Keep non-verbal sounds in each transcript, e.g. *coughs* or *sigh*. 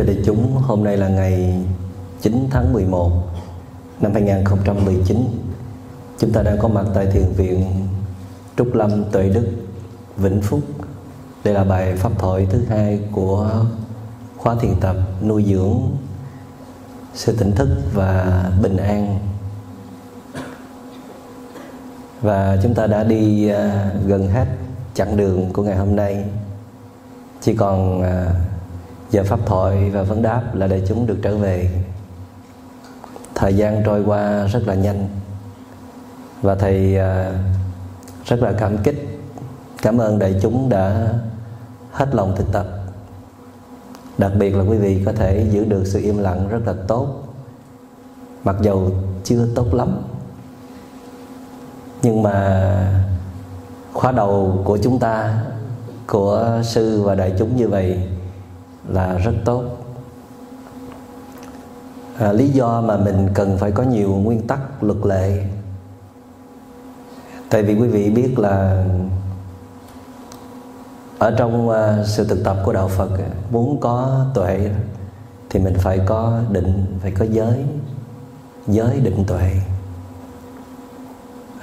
Thưa đại chúng, hôm nay là ngày 9 tháng 11 năm 2019 Chúng ta đang có mặt tại Thiền viện Trúc Lâm Tuệ Đức, Vĩnh Phúc. Đây là bài pháp thoại thứ hai của khóa thiền tập nuôi dưỡng sự tỉnh thức và bình an. Và chúng ta đã đi à, gần hết chặng đường của ngày hôm nay. Chỉ còn à, giờ pháp thoại và vấn đáp là để chúng được trở về. Thời gian trôi qua rất là nhanh. Và thầy à, rất là cảm kích, cảm ơn đại chúng đã hết lòng thực tập. Đặc biệt là quý vị có thể giữ được sự im lặng rất là tốt, mặc dầu chưa tốt lắm. Nhưng mà khóa đầu của chúng ta, của sư và đại chúng như vậy là rất tốt. À, lý do mà mình cần phải có nhiều nguyên tắc luật lệ. Tại vì quý vị biết là ở trong uh, sự thực tập của đạo Phật à, muốn có tuệ thì mình phải có định phải có giới giới định tuệ.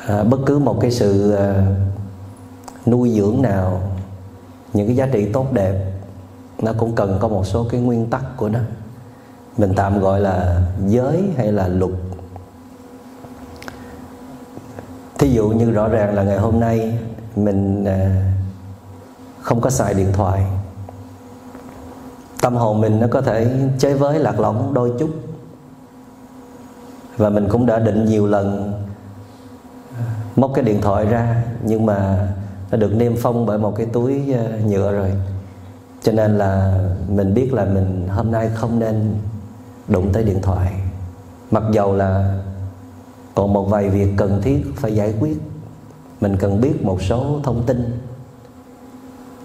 À, bất cứ một cái sự uh, nuôi dưỡng nào những cái giá trị tốt đẹp nó cũng cần có một số cái nguyên tắc của nó. Mình tạm gọi là giới hay là luật. Thí dụ như rõ ràng là ngày hôm nay mình à, không có xài điện thoại. Tâm hồn mình nó có thể chơi với lạc lõng đôi chút. Và mình cũng đã định nhiều lần móc cái điện thoại ra, nhưng mà nó được niêm phong bởi một cái túi à, nhựa rồi cho nên là mình biết là mình hôm nay không nên đụng tới điện thoại. Mặc dầu là còn một vài việc cần thiết phải giải quyết, mình cần biết một số thông tin.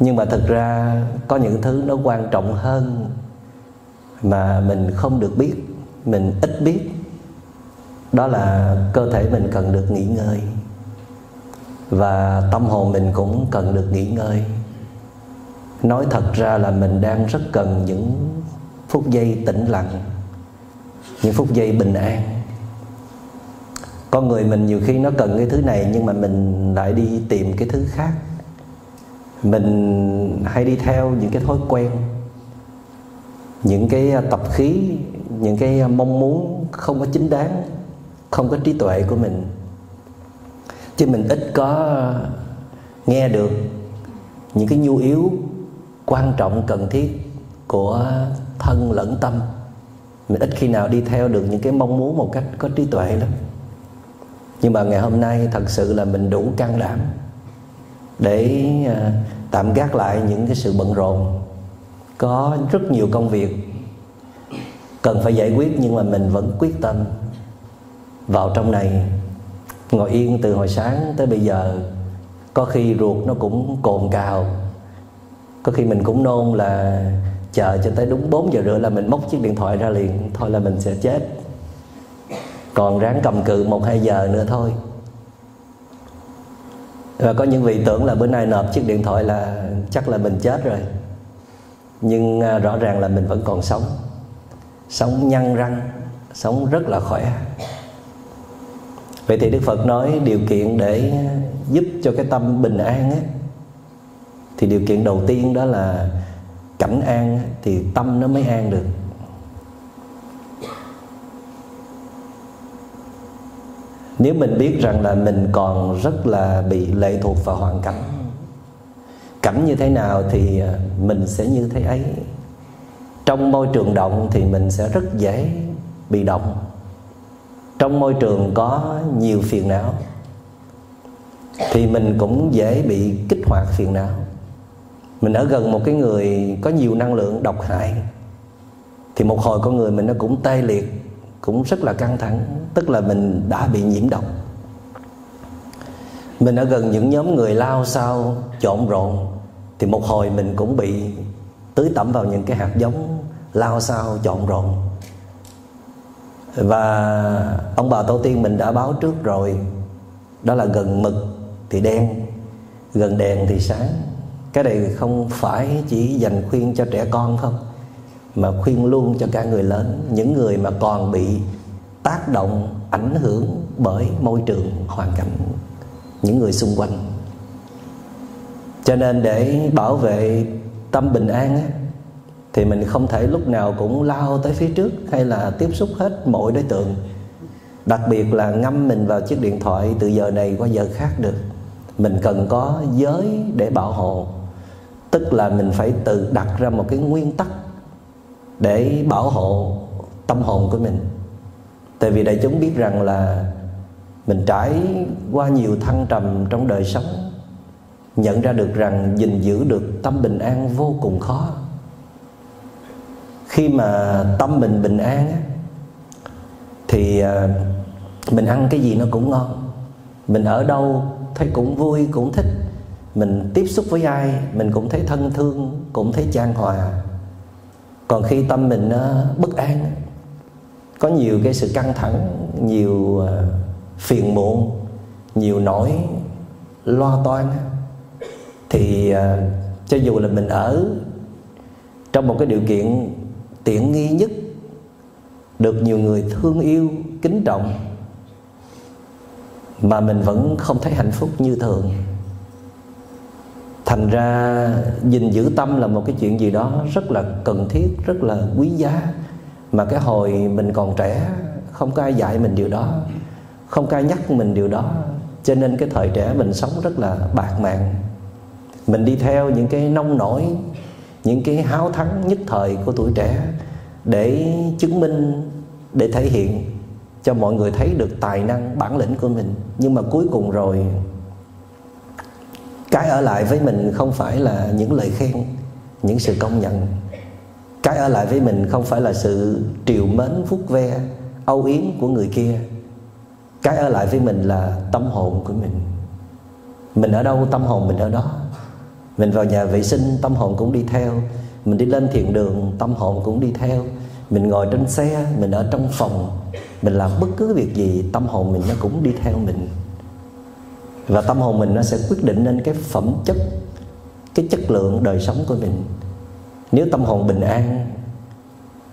Nhưng mà thực ra có những thứ nó quan trọng hơn mà mình không được biết, mình ít biết. Đó là cơ thể mình cần được nghỉ ngơi. Và tâm hồn mình cũng cần được nghỉ ngơi nói thật ra là mình đang rất cần những phút giây tĩnh lặng, những phút giây bình an. Con người mình nhiều khi nó cần cái thứ này nhưng mà mình lại đi tìm cái thứ khác. Mình hay đi theo những cái thói quen, những cái à, tập khí, những cái à, mong muốn không có chính đáng, không có trí tuệ của mình. Chứ mình ít có à, nghe được những cái nhu yếu quan trọng cần thiết của thân lẫn tâm. Mình ít khi nào đi theo được những cái mong muốn một cách có trí tuệ lắm. Nhưng mà ngày hôm nay thật sự là mình đủ can đảm để à, tạm gác lại những cái sự bận rộn. Có rất nhiều công việc cần phải giải quyết nhưng mà mình vẫn quyết tâm vào trong này. Ngồi yên từ hồi sáng tới bây giờ, có khi ruột nó cũng cồn cào có khi mình cũng nôn là chờ cho tới đúng 4 giờ rưỡi là mình móc chiếc điện thoại ra liền, thôi là mình sẽ chết. Còn ráng cầm cự một hai giờ nữa thôi. Và có những vị tưởng là bữa nay nộp chiếc điện thoại là chắc là mình chết rồi. Nhưng à, rõ ràng là mình vẫn còn sống. Sống nhăn răng, sống rất là khỏe. Vậy thì đức phật nói điều kiện để giúp cho cái tâm bình an ấy thì điều kiện đầu tiên đó là cảnh an thì tâm nó mới an được. Nếu mình biết rằng là mình còn rất là bị lệ thuộc vào hoàn cảnh cảnh như thế nào thì à, mình sẽ như thế ấy. Trong môi trường động thì mình sẽ rất dễ bị động. Trong môi trường có nhiều phiền não thì mình cũng dễ bị kích hoạt phiền não mình ở gần một cái người có nhiều năng lượng độc hại, thì một hồi con người mình nó cũng tê liệt, cũng rất là căng thẳng, tức là mình đã bị nhiễm độc. Mình ở gần những nhóm người lao sao trộn rộn, thì một hồi mình cũng bị tưới tẩm vào những cái hạt giống lao sao trộn rộn. Và ông bà tổ tiên mình đã báo trước rồi, đó là gần mực thì đen, gần đèn thì sáng cái này không phải chỉ dành khuyên cho trẻ con không mà khuyên luôn cho cả người lớn những người mà còn bị tác động ảnh hưởng bởi môi trường hoàn cảnh những người xung quanh. Cho nên để bảo vệ tâm bình an á, thì mình không thể lúc nào cũng lao tới phía trước hay là tiếp xúc hết mọi đối tượng. Đặc biệt là ngâm mình vào chiếc điện thoại từ giờ này qua giờ khác được. Mình cần có giới để bảo hộ tức là mình phải tự đặt ra một cái nguyên tắc để bảo hộ tâm hồn của mình. Tại vì đại chúng biết rằng là mình trải qua nhiều thăng trầm trong đời sống, nhận ra được rằng gìn giữ được tâm bình an vô cùng khó. Khi mà tâm mình bình an thì à, mình ăn cái gì nó cũng ngon. Mình ở đâu thấy cũng vui, cũng thích mình tiếp xúc với ai, mình cũng thấy thân thương, cũng thấy chan hòa. Còn khi tâm mình nó bất an, có nhiều cái sự căng thẳng, nhiều ờ, phiền muộn, nhiều nỗi lo toan thì ờ, cho dù là mình ở trong một cái điều kiện tiện nghi nhất, được nhiều người thương yêu, kính trọng, mà mình vẫn không thấy hạnh phúc như thường thành ra gìn giữ tâm là một cái chuyện gì đó rất là cần thiết, rất là quý giá. Mà cái hồi mình còn trẻ, không có ai dạy mình điều đó, không có ai nhắc mình điều đó. Cho nên cái thời trẻ mình sống rất là bạc mạng. Mình đi theo những cái nông nổi, những cái háo thắng nhất thời của tuổi trẻ để chứng minh, để thể hiện cho mọi người thấy được tài năng bản lĩnh của mình. Nhưng mà cuối cùng rồi cái ở lại với mình không phải là những lời khen, những sự công nhận. Cái ở lại với mình không phải là sự triều mến, vuốt ve, âu yếm của người kia. Cái ở lại với mình là tâm hồn của mình. Mình ở đâu, tâm hồn mình ở đó. Mình vào nhà vệ sinh, tâm hồn cũng đi theo. Mình đi lên thiền đường, tâm hồn cũng đi theo. Mình ngồi trên xe, mình ở trong phòng. Mình làm bất cứ việc gì, tâm hồn mình nó cũng đi theo mình và tâm hồn mình nó sẽ quyết định nên cái phẩm chất, cái chất lượng đời sống của mình. Nếu tâm hồn bình an,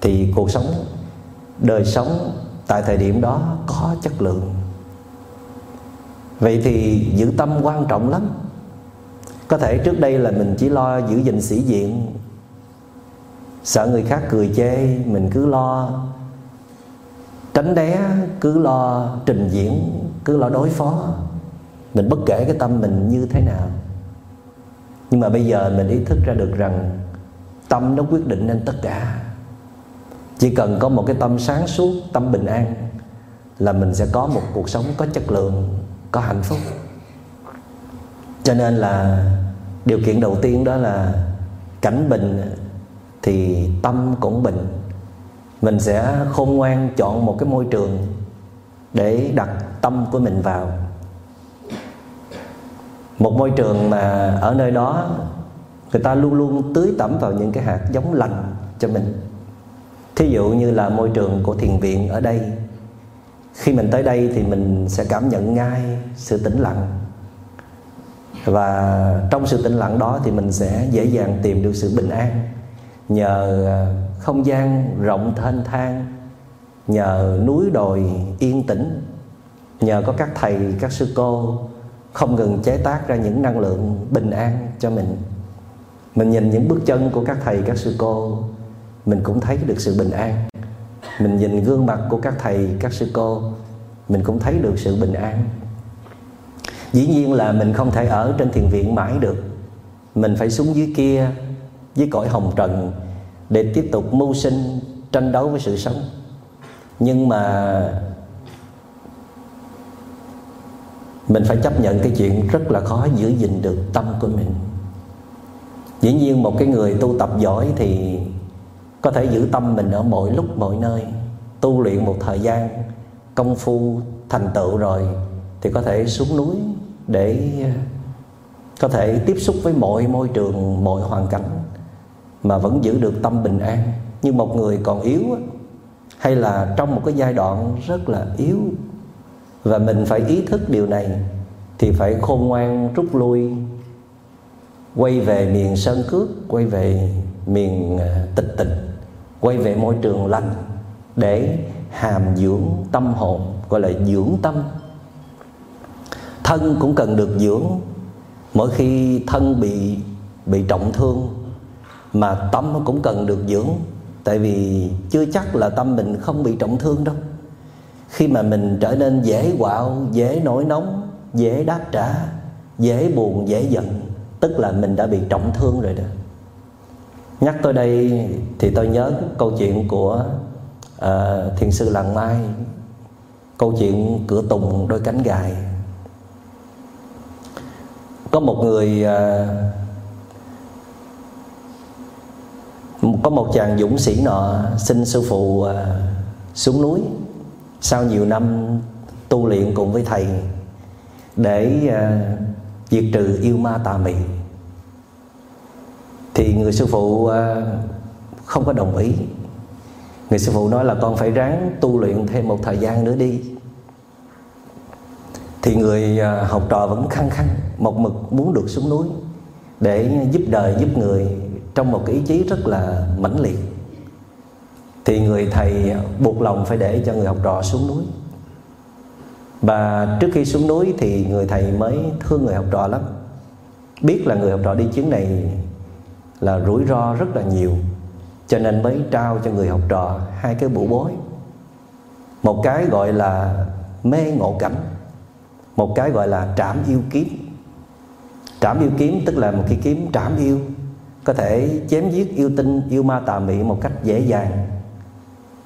thì cuộc sống, đời sống tại thời điểm đó có chất lượng. Vậy thì giữ tâm quan trọng lắm. Có thể trước đây là mình chỉ lo giữ gìn sĩ diện. Sợ người khác cười chê, mình cứ lo tránh né, cứ lo trình diễn, cứ lo đối phó mình bất kể cái tâm mình như thế nào. Nhưng mà bây giờ mình ý thức ra được rằng tâm nó quyết định nên tất cả. Chỉ cần có một cái tâm sáng suốt, tâm bình an là mình sẽ có một cuộc sống có chất lượng, có hạnh phúc. Cho nên là điều kiện đầu tiên đó là cảnh bình thì tâm cũng bình. Mình sẽ khôn ngoan chọn một cái môi trường để đặt tâm của mình vào một môi trường mà ở nơi đó, người ta luôn luôn tưới tẩm vào những cái hạt giống lành cho mình. Thí dụ như là môi trường của thiền viện ở đây, khi mình tới đây thì mình sẽ cảm nhận ngay sự tĩnh lặng. Và trong sự tĩnh lặng đó thì mình sẽ dễ dàng tìm được sự bình an nhờ à, không gian rộng thênh thang, nhờ núi đồi yên tĩnh, nhờ có các thầy, các sư cô không ngừng chế tác ra những năng lượng bình an cho mình. Mình nhìn những bước chân của các thầy, các sư cô, mình cũng thấy được sự bình an. Mình nhìn gương mặt của các thầy, các sư cô, mình cũng thấy được sự bình an. Dĩ nhiên là mình không thể ở trên thiền viện mãi được. Mình phải xuống dưới kia, dưới cõi hồng trần để tiếp tục mưu sinh, tranh đấu với sự sống. Nhưng mà mình phải chấp nhận cái chuyện rất là khó giữ gìn được tâm của mình. Dĩ nhiên một cái người tu tập giỏi thì có thể giữ tâm mình ở mọi lúc, mọi nơi. Tu luyện một thời gian, công phu, thành tựu rồi thì có thể xuống núi để, có thể tiếp xúc với mọi môi trường, mọi hoàn cảnh mà vẫn giữ được tâm bình an. Như một người còn yếu hay là trong một cái giai đoạn rất là yếu và mình phải ý thức điều này thì phải khôn ngoan rút lui, quay về miền sơn cước, quay về miền à, tịch tịch quay về môi trường lành để hàm dưỡng tâm hồn, gọi là dưỡng tâm. Thân cũng cần được dưỡng. Mỗi khi thân bị bị trọng thương mà tâm cũng cần được dưỡng. Tại vì chưa chắc là tâm mình không bị trọng thương đâu khi mà mình trở nên dễ quạo dễ nổi nóng dễ đáp trả dễ buồn dễ giận tức là mình đã bị trọng thương rồi đó. Nhắc tới đây thì tôi nhớ câu chuyện của uh, thiền sư làng mai câu chuyện cửa tùng đôi cánh gài. Có một người uh, có một chàng dũng sĩ nọ xin sư phụ uh, xuống núi sau nhiều năm tu luyện cùng với thầy để uh, diệt trừ yêu ma tà mị thì người sư phụ uh, không có đồng ý. Người sư phụ nói là con phải ráng tu luyện thêm một thời gian nữa đi. Thì người uh, học trò vẫn khăng khăng một mực muốn được xuống núi để giúp đời giúp người trong một cái ý chí rất là mãnh liệt thì người thầy buộc lòng phải để cho người học trò xuống núi. Và trước khi xuống núi thì người thầy mới thương người học trò lắm. Biết là người học trò đi chuyến này là rủi ro rất là nhiều, cho nên mới trao cho người học trò hai cái bụ bối. Một cái gọi là mê ngộ cảnh, một cái gọi là trảm yêu kiếm. Trảm yêu kiếm tức là một cái kiếm trảm yêu, có thể chém giết yêu tinh, yêu ma tà mị một cách dễ dàng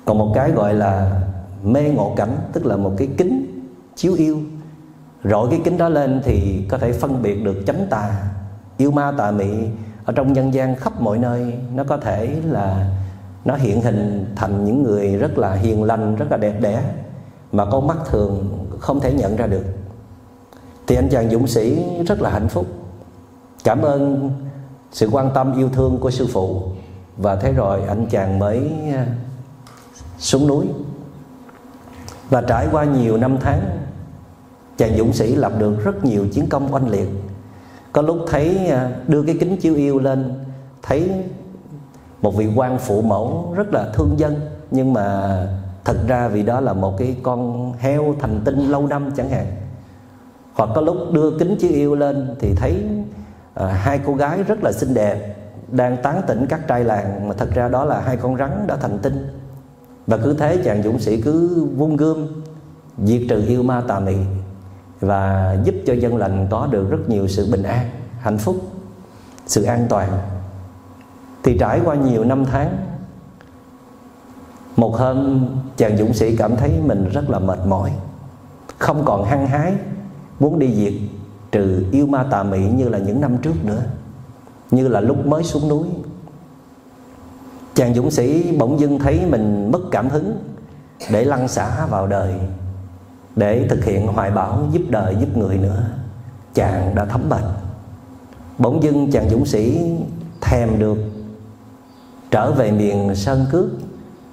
còn một cái gọi là mê ngộ cảnh, tức là một cái kính chiếu yêu. Rọi cái kính đó lên thì có thể phân biệt được chánh tà, yêu ma tà mị ở trong nhân gian khắp mọi nơi. Nó có thể là nó hiện hình thành những người rất là hiền lành, rất là đẹp đẽ mà con mắt thường không thể nhận ra được. Thì anh chàng dũng sĩ rất là hạnh phúc. Cảm ơn sự quan tâm, yêu thương của sư phụ. Và thế rồi anh chàng mới à, xuống núi. Và trải qua nhiều năm tháng chàng dũng sĩ lập được rất nhiều chiến công oanh liệt. Có lúc thấy à, đưa cái kính chiếu yêu lên thấy một vị quan phụ mẫu rất là thương dân nhưng mà thật ra vì đó là một cái con heo thành tinh lâu năm chẳng hạn. Hoặc có lúc đưa kính chiếu yêu lên thì thấy à, hai cô gái rất là xinh đẹp đang tán tỉnh các trai làng mà thật ra đó là hai con rắn đã thành tinh và cứ thế chàng dũng sĩ cứ vung gươm, diệt trừ yêu ma tà mị và giúp cho dân lành có được rất nhiều sự bình an, hạnh phúc, sự an toàn. Thì trải qua nhiều năm tháng, một hôm chàng dũng sĩ cảm thấy mình rất là mệt mỏi, không còn hăng hái muốn đi diệt trừ yêu ma tà mị như là những năm trước nữa, như là lúc mới xuống núi chàng dũng sĩ bỗng dưng thấy mình mất cảm hứng để lăn xả vào đời, để thực hiện hoài bão giúp đời giúp người nữa. Chàng đã thấm bệnh bỗng dưng chàng dũng sĩ thèm được trở về miền sơn cước,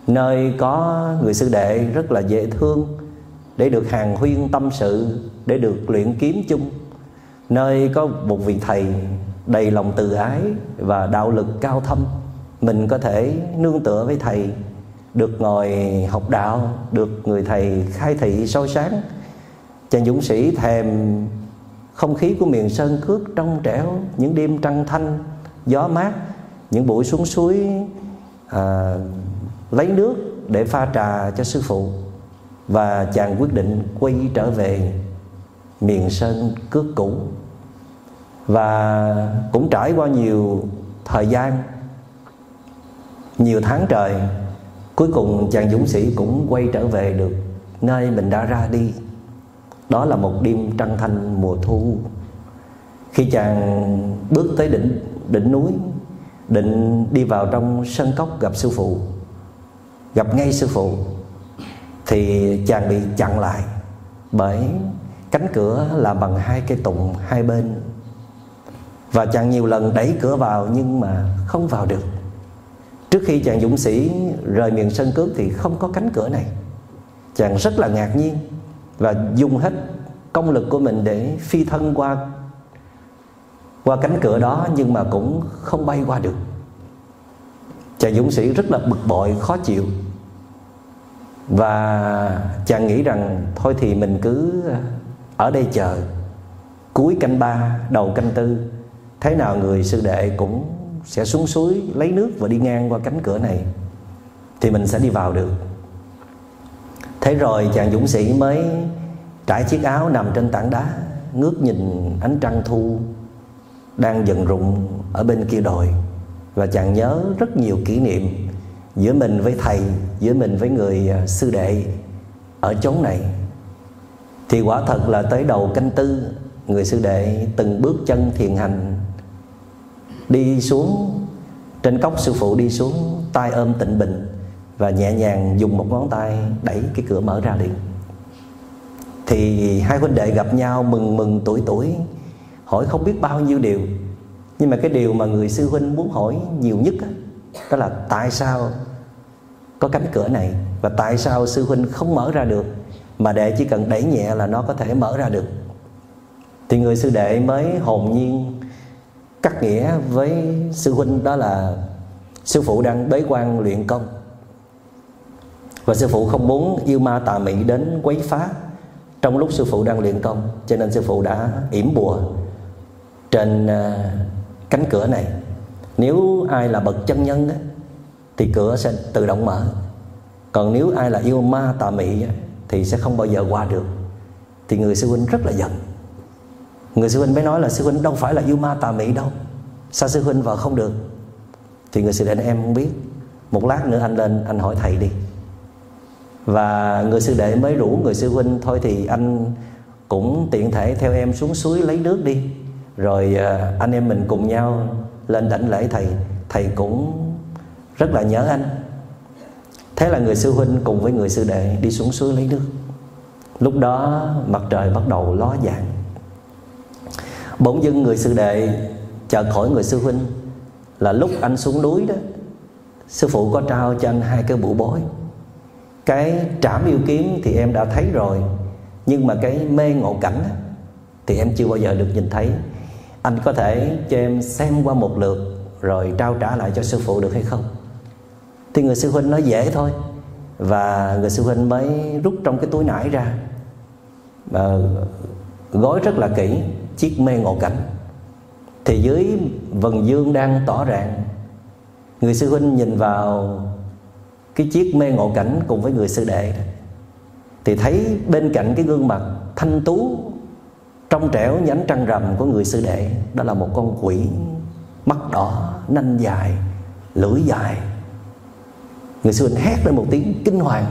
nơi có người sư đệ rất là dễ thương, để được hàng huyên tâm sự, để được luyện kiếm chung, nơi có một vị thầy đầy lòng từ ái và đạo lực cao thâm mình có thể nương tựa với thầy được ngồi học đạo được người thầy khai thị soi sáng. Chàng dũng sĩ thèm không khí của miền sơn cước trong trẻo những đêm trăng thanh gió mát những buổi xuống suối à, lấy nước để pha trà cho sư phụ. Và chàng quyết định quay trở về miền sơn cước cũ. Và cũng trải qua nhiều thời gian nhiều tháng trời, cuối cùng chàng dũng sĩ cũng quay trở về được nơi mình đã ra đi. Đó là một đêm trăng thanh mùa thu. Khi chàng bước tới đỉnh đỉnh núi, định đi vào trong sân cốc gặp sư phụ, gặp ngay sư phụ, thì chàng bị chặn lại bởi cánh cửa là bằng hai cây tùng hai bên. Và chàng nhiều lần đẩy cửa vào nhưng mà không vào được trước khi chàng dũng sĩ rời miền sân cước thì không có cánh cửa này. Chàng rất là ngạc nhiên và dùng hết công lực của mình để phi thân qua qua cánh cửa đó nhưng mà cũng không bay qua được. Chàng dũng sĩ rất là bực bội, khó chịu. Và chàng nghĩ rằng, thôi thì mình cứ ở đây chờ. Cuối canh ba, đầu canh tư, thế nào người sư đệ cũng sẽ xuống suối lấy nước và đi ngang qua cánh cửa này, thì mình sẽ đi vào được. Thế rồi chàng dũng sĩ mới trải chiếc áo nằm trên tảng đá, ngước nhìn ánh trăng thu đang dần rụng ở bên kia đồi. Và chàng nhớ rất nhiều kỷ niệm giữa mình với thầy, giữa mình với người à, sư đệ ở chốn này. Thì quả thật là tới đầu canh tư, người sư đệ từng bước chân thiền hành đi xuống trên cốc sư phụ đi xuống tay ôm tịnh bình và nhẹ nhàng dùng một ngón tay đẩy cái cửa mở ra liền. Thì hai huynh đệ gặp nhau mừng mừng tuổi tuổi hỏi không biết bao nhiêu điều. Nhưng mà cái điều mà người sư huynh muốn hỏi nhiều nhất đó, đó là tại sao có cánh cửa này và tại sao sư huynh không mở ra được mà đệ chỉ cần đẩy nhẹ là nó có thể mở ra được. Thì người sư đệ mới hồn nhiên cắt nghĩa với sư huynh đó là sư phụ đang bế quan luyện công. Và sư phụ không muốn yêu ma tà mị đến quấy phá. Trong lúc sư phụ đang luyện công cho nên sư phụ đã yểm bùa trên à, cánh cửa này. Nếu ai là bậc chân nhân á, thì cửa sẽ tự động mở. Còn nếu ai là yêu ma tà mị á, thì sẽ không bao giờ qua được. Thì người sư huynh rất là giận người sư huynh mới nói là sư huynh đâu phải là yêu ma tà mị đâu. Sao sư huynh vào không được? Thì người sư đệ em không biết. Một lát nữa anh lên, anh hỏi thầy đi. Và người sư đệ mới rủ người sư huynh, thôi thì anh cũng tiện thể theo em xuống suối lấy nước đi. Rồi à, anh em mình cùng nhau lên đảnh lễ thầy. Thầy cũng rất là nhớ anh. Thế là người sư huynh cùng với người sư đệ đi xuống suối lấy nước. Lúc đó mặt trời bắt đầu ló dạng bỗng dưng người sư đệ chợt hỏi người sư huynh là lúc anh xuống núi đó, sư phụ có trao cho anh hai cái bụ bối. Cái trảm yêu kiếm thì em đã thấy rồi, nhưng mà cái mê ngộ cảnh thì em chưa bao giờ được nhìn thấy. Anh có thể cho em xem qua một lượt rồi trao trả lại cho sư phụ được hay không? Thì người sư huynh nói dễ thôi, và người sư huynh mới rút trong cái túi nải ra. Và gói rất là kỹ chiếc mê ngộ cảnh. Thì dưới vần dương đang tỏ rạng người sư huynh nhìn vào cái chiếc mê ngộ cảnh cùng với người sư đệ đó, thì thấy bên cạnh cái gương mặt thanh tú trong trẻo nhánh trăng rằm của người sư đệ đó là một con quỷ mắt đỏ nanh dài lưỡi dài. Người sư huynh hét lên một tiếng kinh hoàng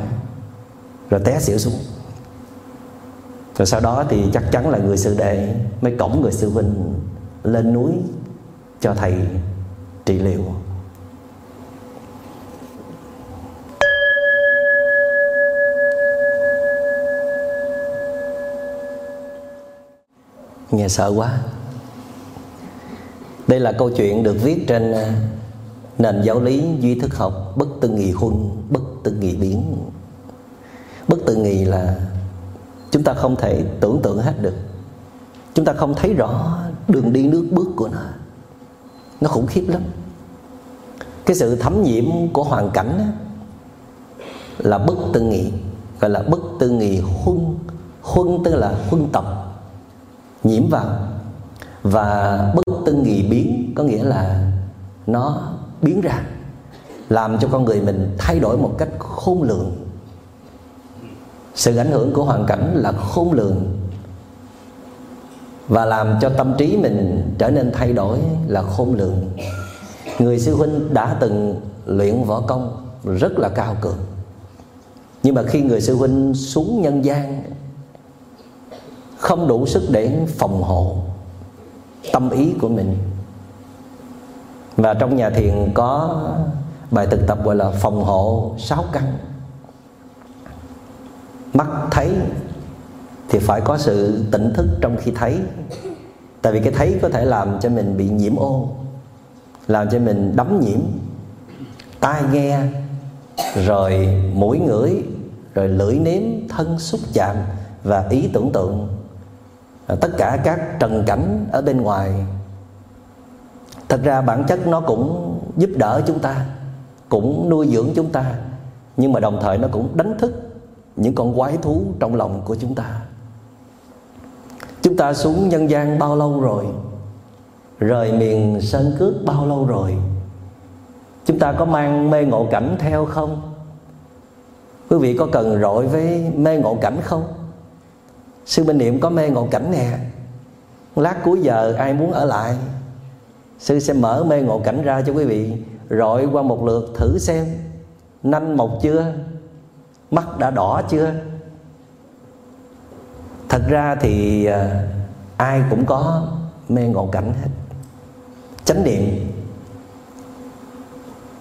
rồi té xỉu xuống rồi sau đó thì chắc chắn là người sư đệ mới cổng người sư huynh lên núi cho thầy trị liệu. Nghe sợ quá. Đây là câu chuyện được viết trên à, nền giáo lý duy thức học bất tư nghị huân, bất tư nghị biến. Bất tư nghị là chúng ta không thể tưởng tượng hết được. Chúng ta không thấy rõ đường đi nước bước của nó. Nó khủng khiếp lắm. Cái sự thấm nhiễm của hoàn cảnh là bất tư nghị, gọi là bất tư nghị huân huân tức là huân tập, nhiễm vào. Và bất tư nghị biến có nghĩa là nó biến ra, làm cho con người mình thay đổi một cách khôn lường sự ảnh hưởng của hoàn cảnh là khôn lường và làm cho tâm trí mình trở nên thay đổi là khôn lường. Người sư huynh đã từng luyện võ công rất là cao cường. Nhưng mà khi người sư huynh xuống nhân gian, không đủ sức để phòng hộ tâm ý của mình. Và trong nhà thiền có bài thực tập gọi là phòng hộ sáu căn mắt thấy thì phải có sự tỉnh thức trong khi thấy. Tại vì cái thấy có thể làm cho mình bị nhiễm ô, làm cho mình đắm nhiễm. Tai nghe, rồi mũi ngửi, rồi lưỡi nếm, thân xúc chạm và ý tưởng tượng. À, tất cả các trần cảnh ở bên ngoài. Thật ra bản chất nó cũng giúp đỡ chúng ta, cũng nuôi dưỡng chúng ta, nhưng mà đồng thời nó cũng đánh thức những con quái thú trong lòng của chúng ta. Chúng ta xuống nhân gian bao lâu rồi? Rời miền sơn cước bao lâu rồi? Chúng ta có mang mê ngộ cảnh theo không? Quý vị có cần rội với mê ngộ cảnh không? Sư minh niệm có mê ngộ cảnh nè. Lát cuối giờ ai muốn ở lại, sư sẽ mở mê ngộ cảnh ra cho quý vị, rọi qua một lượt thử xem, nanh mọc chưa? Mắt đã đỏ chưa? Thật ra thì à, ai cũng có mê ngộ cảnh hết. Chánh niệm,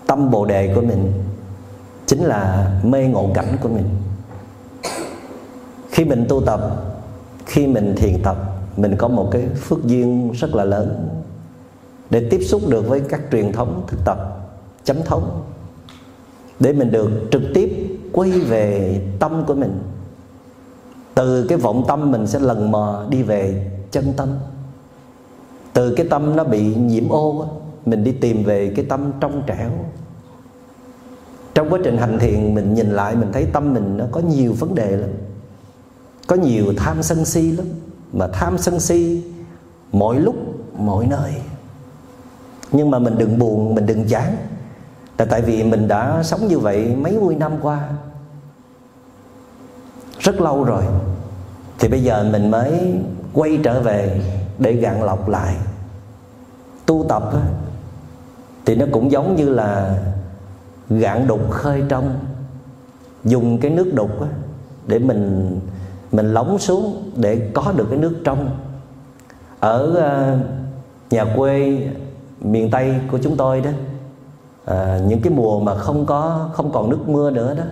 tâm bồ đề của mình chính là mê ngộ cảnh của mình. Khi mình tu tập, khi mình thiền tập, mình có một cái phước duyên rất là lớn để tiếp xúc được với các truyền thống thực tập, chánh thống, để mình được trực tiếp quay về tâm của mình. Từ cái vọng tâm mình sẽ lần mò đi về chân tâm. Từ cái tâm nó bị nhiễm ô mình đi tìm về cái tâm trong trẻo. Trong quá trình hành thiền, mình nhìn lại, mình thấy tâm mình nó có nhiều vấn đề lắm, có nhiều tham sân si lắm. Mà tham sân si mọi lúc mọi nơi. Nhưng mà mình đừng buồn, mình đừng chán là tại vì mình đã sống như vậy mấy mươi năm qua rất lâu rồi. Thì bây giờ mình mới quay trở về để gạn lọc lại. Tu tập thì nó cũng giống như là gạn đục khơi trong. Dùng cái nước đục để mình mình lóng xuống để có được cái nước trong. Ở ờ, nhà quê miền tây của chúng tôi đó à, những cái mùa mà không có không còn nước mưa nữa đó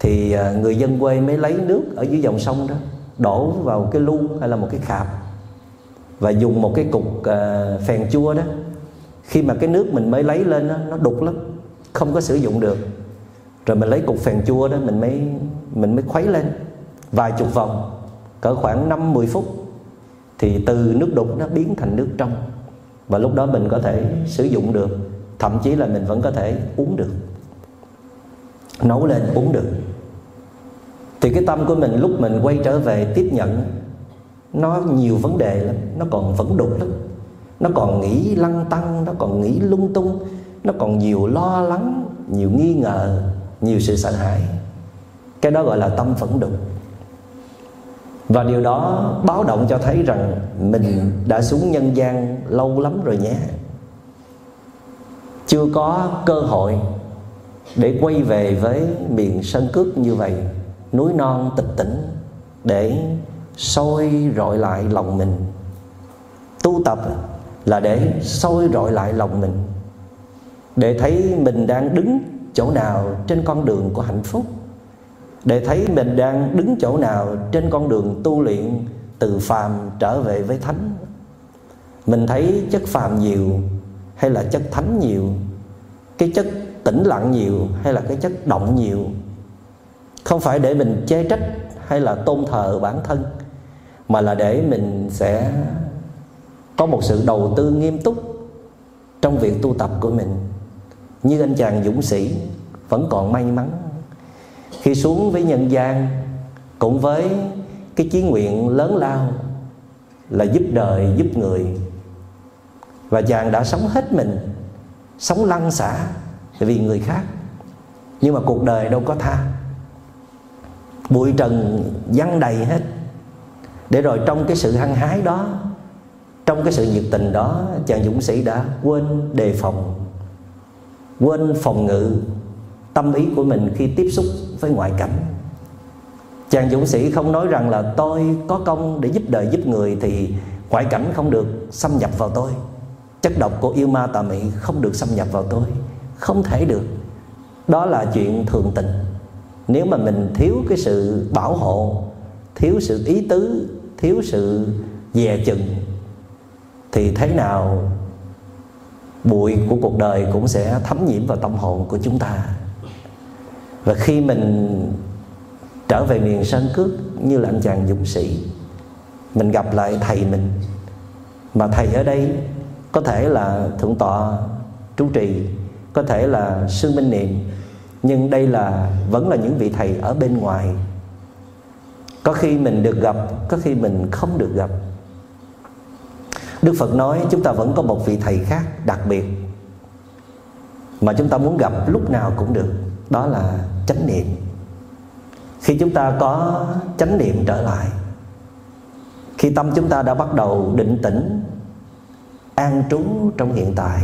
thì à, người dân quê mới lấy nước ở dưới dòng sông đó đổ vào cái lu hay là một cái khạp và dùng một cái cục à, phèn chua đó. Khi mà cái nước mình mới lấy lên đó, nó đục lắm không có sử dụng được. Rồi mình lấy cục phèn chua đó mình mới mình mới khuấy lên vài chục vòng cỡ khoảng 5-10 phút. Thì từ nước đục nó biến thành nước trong và lúc đó mình có thể sử dụng được thậm chí là mình vẫn có thể uống được nấu lên uống được. Thì cái tâm của mình lúc mình quay trở về tiếp nhận, nó nhiều vấn đề lắm, nó còn vẫn đục lắm. Nó còn nghĩ lăng tăng, nó còn nghĩ lung tung, nó còn nhiều lo lắng, nhiều nghi ngờ, nhiều sự sợ hãi. Cái đó gọi là tâm vẫn đục. Và điều đó báo động cho thấy rằng mình đã xuống nhân gian lâu lắm rồi nhé. Chưa có cơ hội để quay về với miền sân cước như vậy, núi non tịch tỉnh để soi rọi lại lòng mình. Tu tập là để soi rọi lại lòng mình, để thấy mình đang đứng chỗ nào trên con đường của hạnh phúc, để thấy mình đang đứng chỗ nào trên con đường tu luyện từ phàm trở về với thánh. Mình thấy chất phàm nhiều hay là chất thánh nhiều? Cái chất tĩnh lặng nhiều hay là cái chất động nhiều? Không phải để mình chê trách hay là tôn thờ bản thân, mà là để mình sẽ có một sự đầu tư nghiêm túc trong việc tu tập của mình. Như anh chàng dũng sĩ vẫn còn may mắn. Khi xuống với nhân gian, cũng với cái chí nguyện lớn lao là giúp đời, giúp người. Và chàng đã sống hết mình, sống lăn xả vì người khác. Nhưng mà cuộc đời đâu có tha. Bụi trần văng đầy hết. Để rồi trong cái sự hăng hái đó, trong cái sự nhiệt tình đó, chàng dũng sĩ đã quên đề phòng, quên phòng ngự tâm ý của mình khi tiếp xúc với ngoại cảnh. Chàng dũng sĩ không nói rằng là tôi có công để giúp đời giúp người thì ngoại cảnh không được xâm nhập vào tôi. Chất độc của yêu ma tà mị không được xâm nhập vào tôi không thể được. Đó là chuyện thường tình. Nếu mà mình thiếu cái sự bảo hộ, thiếu sự ý tứ, thiếu sự dè chừng, thì thế nào bụi của cuộc đời cũng sẽ thấm nhiễm vào tâm hồn của chúng ta. Và khi mình trở về miền sơn cước như là anh chàng dũng sĩ, mình gặp lại thầy mình. Mà thầy ở đây có thể là thượng tọa trú trì có thể là sư minh niệm, nhưng đây là, vẫn là những vị thầy ở bên ngoài. Có khi mình được gặp, có khi mình không được gặp. Đức phật nói chúng ta vẫn có một vị thầy khác đặc biệt mà chúng ta muốn gặp lúc nào cũng được, đó là chánh niệm. Khi chúng ta có chánh niệm trở lại, khi tâm chúng ta đã bắt đầu định tĩnh, an trú trong hiện tại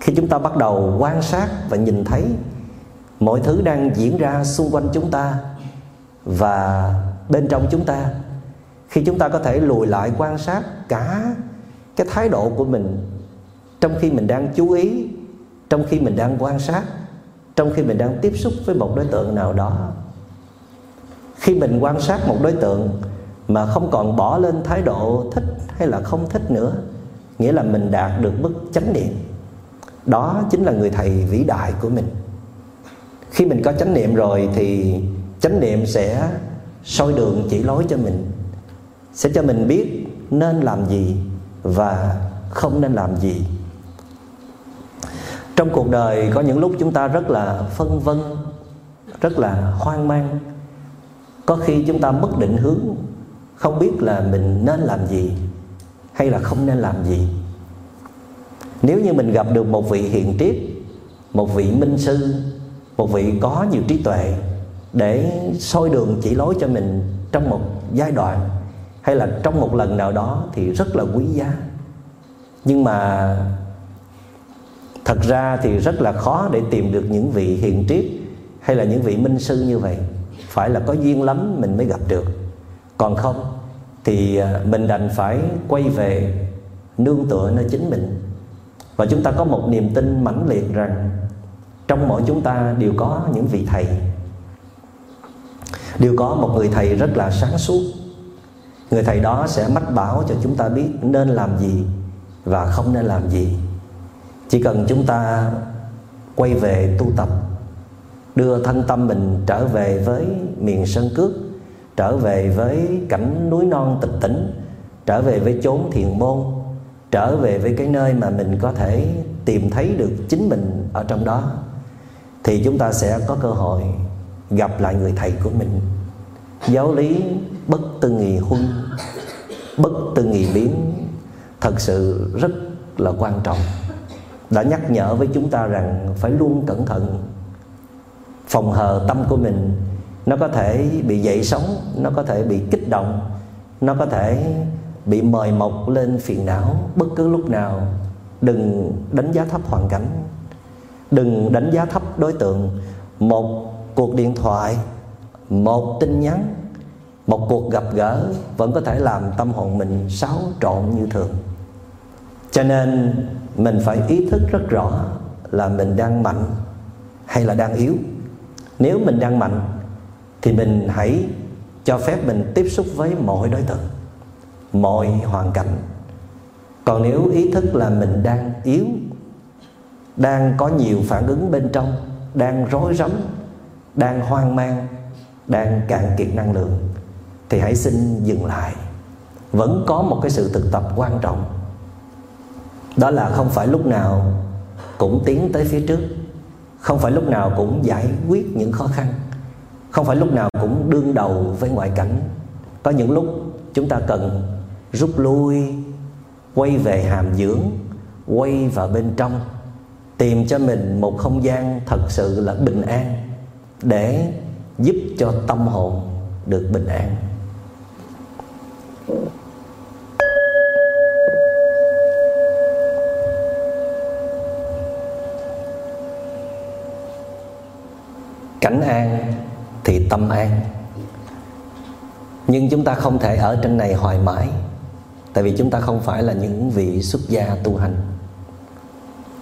khi chúng ta bắt đầu quan sát và nhìn thấy, mọi thứ đang diễn ra xung quanh chúng ta và bên trong chúng ta. Khi chúng ta có thể lùi lại quan sát cả cái thái độ của mình, trong khi mình đang chú ý, trong khi mình đang quan sát, trong khi mình đang tiếp xúc với một đối tượng nào đó. Khi mình quan sát một đối tượng mà không còn bỏ lên thái độ thích hay là không thích nữa, nghĩa là mình đạt được mức chánh niệm đó chính là người thầy vĩ đại của mình. Khi mình có chánh niệm rồi thì chánh niệm sẽ soi đường chỉ lối cho mình, sẽ cho mình biết nên làm gì và không nên làm gì. Trong cuộc đời có những lúc chúng ta rất là phân vân, rất là hoang mang. Có khi chúng ta mất định hướng, không biết là mình nên làm gì hay là không nên làm gì nếu như mình gặp được một vị hiền triết, một vị minh sư, một vị có nhiều trí tuệ để soi đường chỉ lối cho mình trong một giai đoạn hay là trong một lần nào đó thì rất là quý giá. Nhưng mà thật ra thì rất là khó để tìm được những vị hiền triết hay là những vị minh sư như vậy. Phải là có duyên lắm mình mới gặp được. Còn không thì à, mình đành phải quay về nương tựa nơi chính mình và chúng ta có một niềm tin mãnh liệt rằng trong mỗi chúng ta đều có những vị thầy. Đều có một người thầy rất là sáng suốt. Người thầy đó sẽ mách bảo cho chúng ta biết nên làm gì và không nên làm gì. Chỉ cần chúng ta quay về tu tập, đưa thân tâm mình trở về với miền sân cước, trở về với cảnh núi non tịch tỉnh trở về với chốn thiền môn trở về với cái nơi mà mình có thể tìm thấy được chính mình ở trong đó, thì chúng ta sẽ có cơ hội gặp lại người thầy của mình. Giáo lý bất tư nghị huân, bất tư nghị biến thật sự rất là quan trọng. Đã nhắc nhở với chúng ta rằng phải luôn cẩn thận. Phòng hờ tâm của mình, nó có thể bị dậy sóng, nó có thể bị kích động, nó có thể bị mời mọc lên phiền não, bất cứ lúc nào. Đừng đánh giá thấp hoàn cảnh. Đừng đánh giá thấp đối tượng. Một cuộc điện thoại, một tin nhắn, một cuộc gặp gỡ vẫn có thể làm tâm hồn mình xáo trộn như thường. Cho nên mình phải ý thức rất rõ là mình đang mạnh hay là đang yếu. Nếu mình đang mạnh thì mình hãy cho phép mình tiếp xúc với mọi đối tượng mọi hoàn cảnh. Còn nếu ý thức là mình đang yếu, đang có nhiều phản ứng bên trong, đang rối rắm, đang hoang mang, đang cạn kiệt năng lượng, thì hãy xin dừng lại. Vẫn có một cái sự thực tập quan trọng. Đó là không phải lúc nào cũng tiến tới phía trước. Không phải lúc nào cũng giải quyết những khó khăn. Không phải lúc nào cũng đương đầu với ngoại cảnh. Có những lúc chúng ta cần rút lui, quay về hàm dưỡng, quay vào bên trong, tìm cho mình một không gian thật sự là bình an để giúp cho tâm hồn được bình an. Cảnh an thì tâm an. Nhưng chúng ta không thể ở trên này hoài mãi tại vì chúng ta không phải là những vị xuất gia tu hành.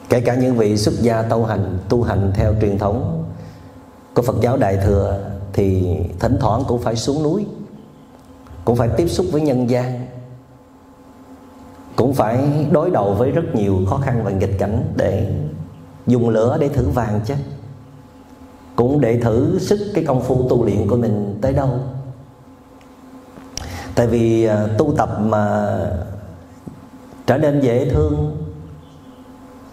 Kể cả những vị xuất gia tu hành tu hành theo truyền thống của Phật giáo Đại thừa thì thỉnh thoảng cũng phải xuống núi, cũng phải tiếp xúc với nhân gian, cũng phải đối đầu với rất nhiều khó khăn và nghịch cảnh để dùng lửa để thử vàng chứ. Cũng để thử sức cái công phu tu luyện của mình tới đâu tại vì à, tu tập mà trở nên dễ thương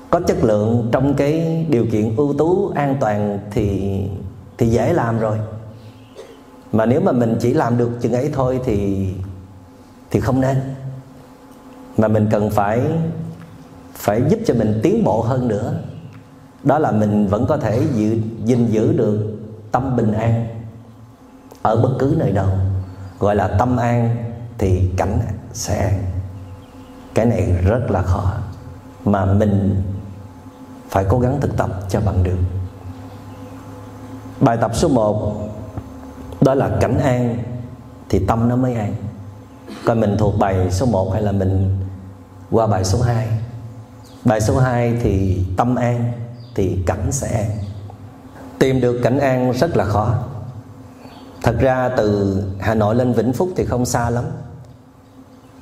có chất lượng trong cái điều kiện ưu tú an toàn thì thì dễ làm rồi. Mà nếu mà mình chỉ làm được chừng ấy thôi thì thì không nên. Mà mình cần phải phải giúp cho mình tiến bộ hơn nữa. Đó là mình vẫn có thể giữ, gìn giữ được tâm bình an ở bất cứ nơi đâu gọi là tâm an thì cảnh sẽ an cái này rất là khó. Mà mình phải cố gắng thực tập cho bằng được. Bài tập số 1 đó là cảnh an thì tâm nó mới an. Coi mình thuộc bài số 1 hay là mình qua bài số 2 bài số 2 thì tâm an thì cảnh sẽ an. Tìm được cảnh an rất là khó thật ra từ hà nội lên vĩnh phúc thì không xa lắm.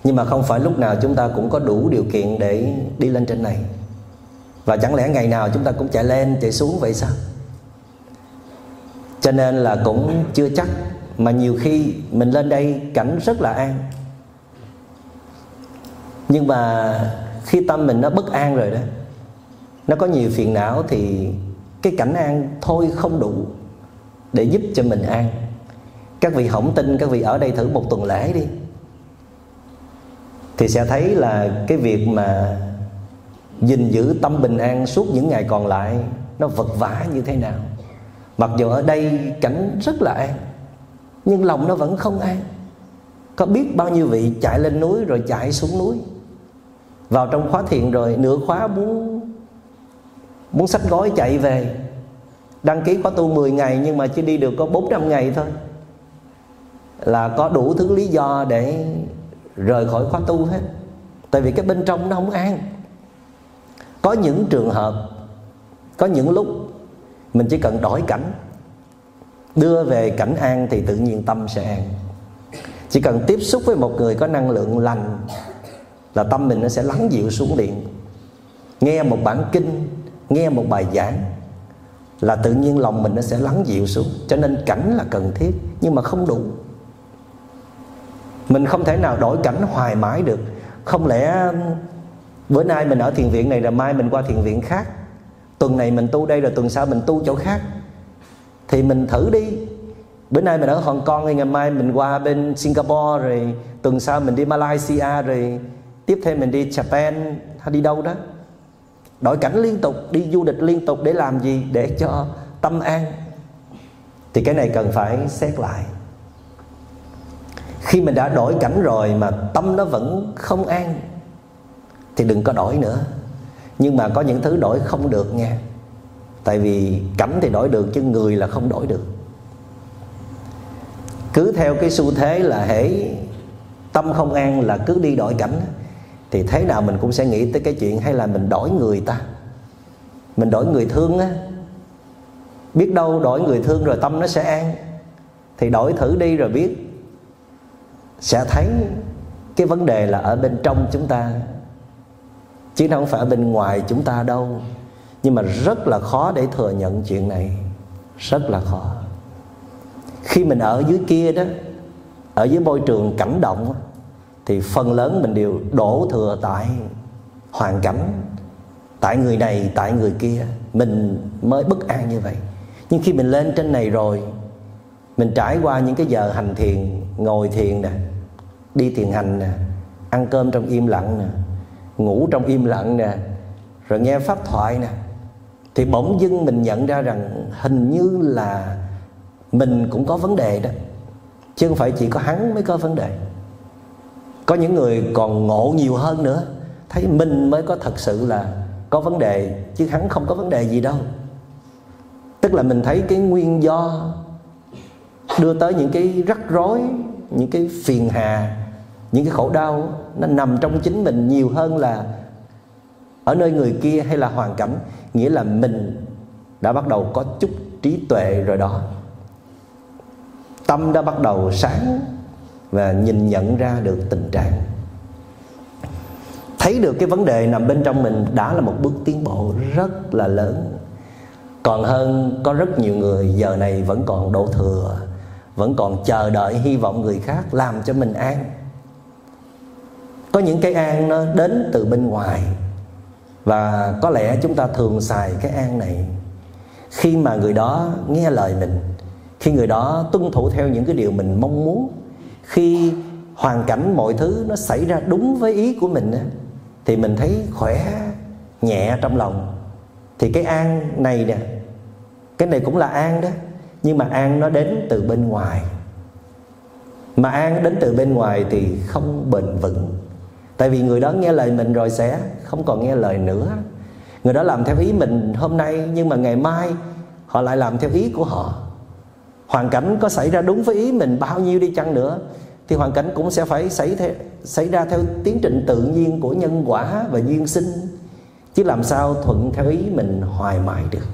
Nhưng mà không phải lúc nào chúng ta cũng có đủ điều kiện để đi lên trên này. Và chẳng lẽ ngày nào chúng ta cũng chạy lên, chạy xuống vậy sao? Cho nên là cũng chưa chắc, mà nhiều khi mình lên đây cảnh rất là an. Nhưng mà khi tâm mình nó bất an rồi đó, nó có nhiều phiền não thì cái cảnh an thôi không đủ để giúp cho mình an các vị hỏng tin, các vị ở đây thử một tuần lễ đi. Thì sẽ thấy là cái việc mà gìn giữ tâm bình an suốt những ngày còn lại nó vật vã như thế nào. Mặc dù ở đây cảnh rất là an, nhưng lòng nó vẫn không an. Có biết bao nhiêu vị chạy lên núi rồi chạy xuống núi. Vào trong khóa thiền rồi, nửa khóa muốn muốn sách gói chạy về. Đăng ký khóa tu 10 ngày nhưng mà chỉ đi được có 400 ngày thôi là có đủ thứ lý do để rời khỏi khóa tu hết. Tại vì cái bên trong nó không an. Có những trường hợp, có những lúc mình chỉ cần đổi cảnh, đưa về cảnh an thì tự nhiên tâm sẽ an. Chỉ cần tiếp xúc với một người có năng lượng lành là tâm mình nó sẽ lắng dịu xuống liền nghe một bản kinh, nghe một bài giảng là tự nhiên lòng mình nó sẽ lắng dịu xuống. Cho nên cảnh là cần thiết, nhưng mà không đủ mình không thể nào đổi cảnh hoài mãi được. Không lẽ bữa nay mình ở thiền viện này rồi mai mình qua thiền viện khác? Tuần này mình tu đây rồi tuần sau mình tu chỗ khác. Thì mình thử đi. Bữa nay mình ở Hồng Kông ngày mai mình qua bên Singapore rồi tuần sau mình đi Malaysia rồi tiếp theo mình đi Japan, hay đi đâu đó. Đổi cảnh liên tục, đi du lịch liên tục để làm gì? Để cho tâm an. Thì cái này cần phải xét lại khi mình đã đổi cảnh rồi mà tâm nó vẫn không an, thì đừng có đổi nữa. Nhưng mà có những thứ đổi không được nha. Tại vì cảnh thì đổi được, chứ người là không đổi được. Cứ theo cái xu thế là hễ tâm không an là cứ đi đổi cảnh, thì thế nào mình cũng sẽ nghĩ tới cái chuyện hay là mình đổi người ta. Mình đổi người thương á. Biết đâu đổi người thương rồi tâm nó sẽ an, thì đổi thử đi rồi biết sẽ thấy cái vấn đề là ở bên trong chúng ta. Chứ không phải ở bên ngoài chúng ta đâu. Nhưng mà rất là khó để thừa nhận chuyện này. Rất là khó. Khi mình ở dưới kia đó, ở dưới môi trường cảnh động, thì phần lớn mình đều đổ thừa tại hoàn cảnh, tại người này, tại người kia. Mình mới bất an như vậy. Nhưng khi mình lên trên này rồi, mình trải qua những cái giờ hành thiền, ngồi thiền nè đi thiền hành nè, ăn cơm trong im lặng nè, ngủ trong im lặng nè, rồi nghe pháp thoại nè. Thì bỗng dưng mình nhận ra rằng hình như là mình cũng có vấn đề đó, chứ không phải chỉ có hắn mới có vấn đề. Có những người còn ngộ nhiều hơn nữa, thấy mình mới có thật sự là có vấn đề, chứ hắn không có vấn đề gì đâu. Tức là mình thấy cái nguyên do đưa tới những cái rắc rối, những cái phiền hà những cái khổ đau nó nằm trong chính mình nhiều hơn là ở nơi người kia hay là hoàn cảnh. Nghĩa là mình đã bắt đầu có chút trí tuệ rồi đó. Tâm đã bắt đầu sáng và nhìn nhận ra được tình trạng. Thấy được cái vấn đề nằm bên trong mình đã là một bước tiến bộ rất là lớn. Còn hơn, có rất nhiều người giờ này vẫn còn đổ thừa, vẫn còn chờ đợi hy vọng người khác làm cho mình an có những cái an nó đến từ bên ngoài. Và có lẽ chúng ta thường xài cái an này. Khi mà người đó nghe lời mình, khi người đó tuân thủ theo những cái điều mình mong muốn, khi hoàn cảnh mọi thứ nó xảy ra đúng với ý của mình thì mình thấy khỏe, nhẹ trong lòng. Thì cái an này nè, cái này cũng là an đó, nhưng mà an nó đến từ bên ngoài. Mà an đến từ bên ngoài thì không bền vững tại vì người đó nghe lời mình rồi sẽ không còn nghe lời nữa. Người đó làm theo ý mình hôm nay nhưng mà ngày mai họ lại làm theo ý của họ. Hoàn cảnh có xảy ra đúng với ý mình bao nhiêu đi chăng nữa thì hoàn cảnh cũng sẽ phải xảy theo, xảy ra theo tiến trình tự nhiên của nhân quả và duyên sinh. Chứ làm sao thuận theo ý mình hoài mãi được.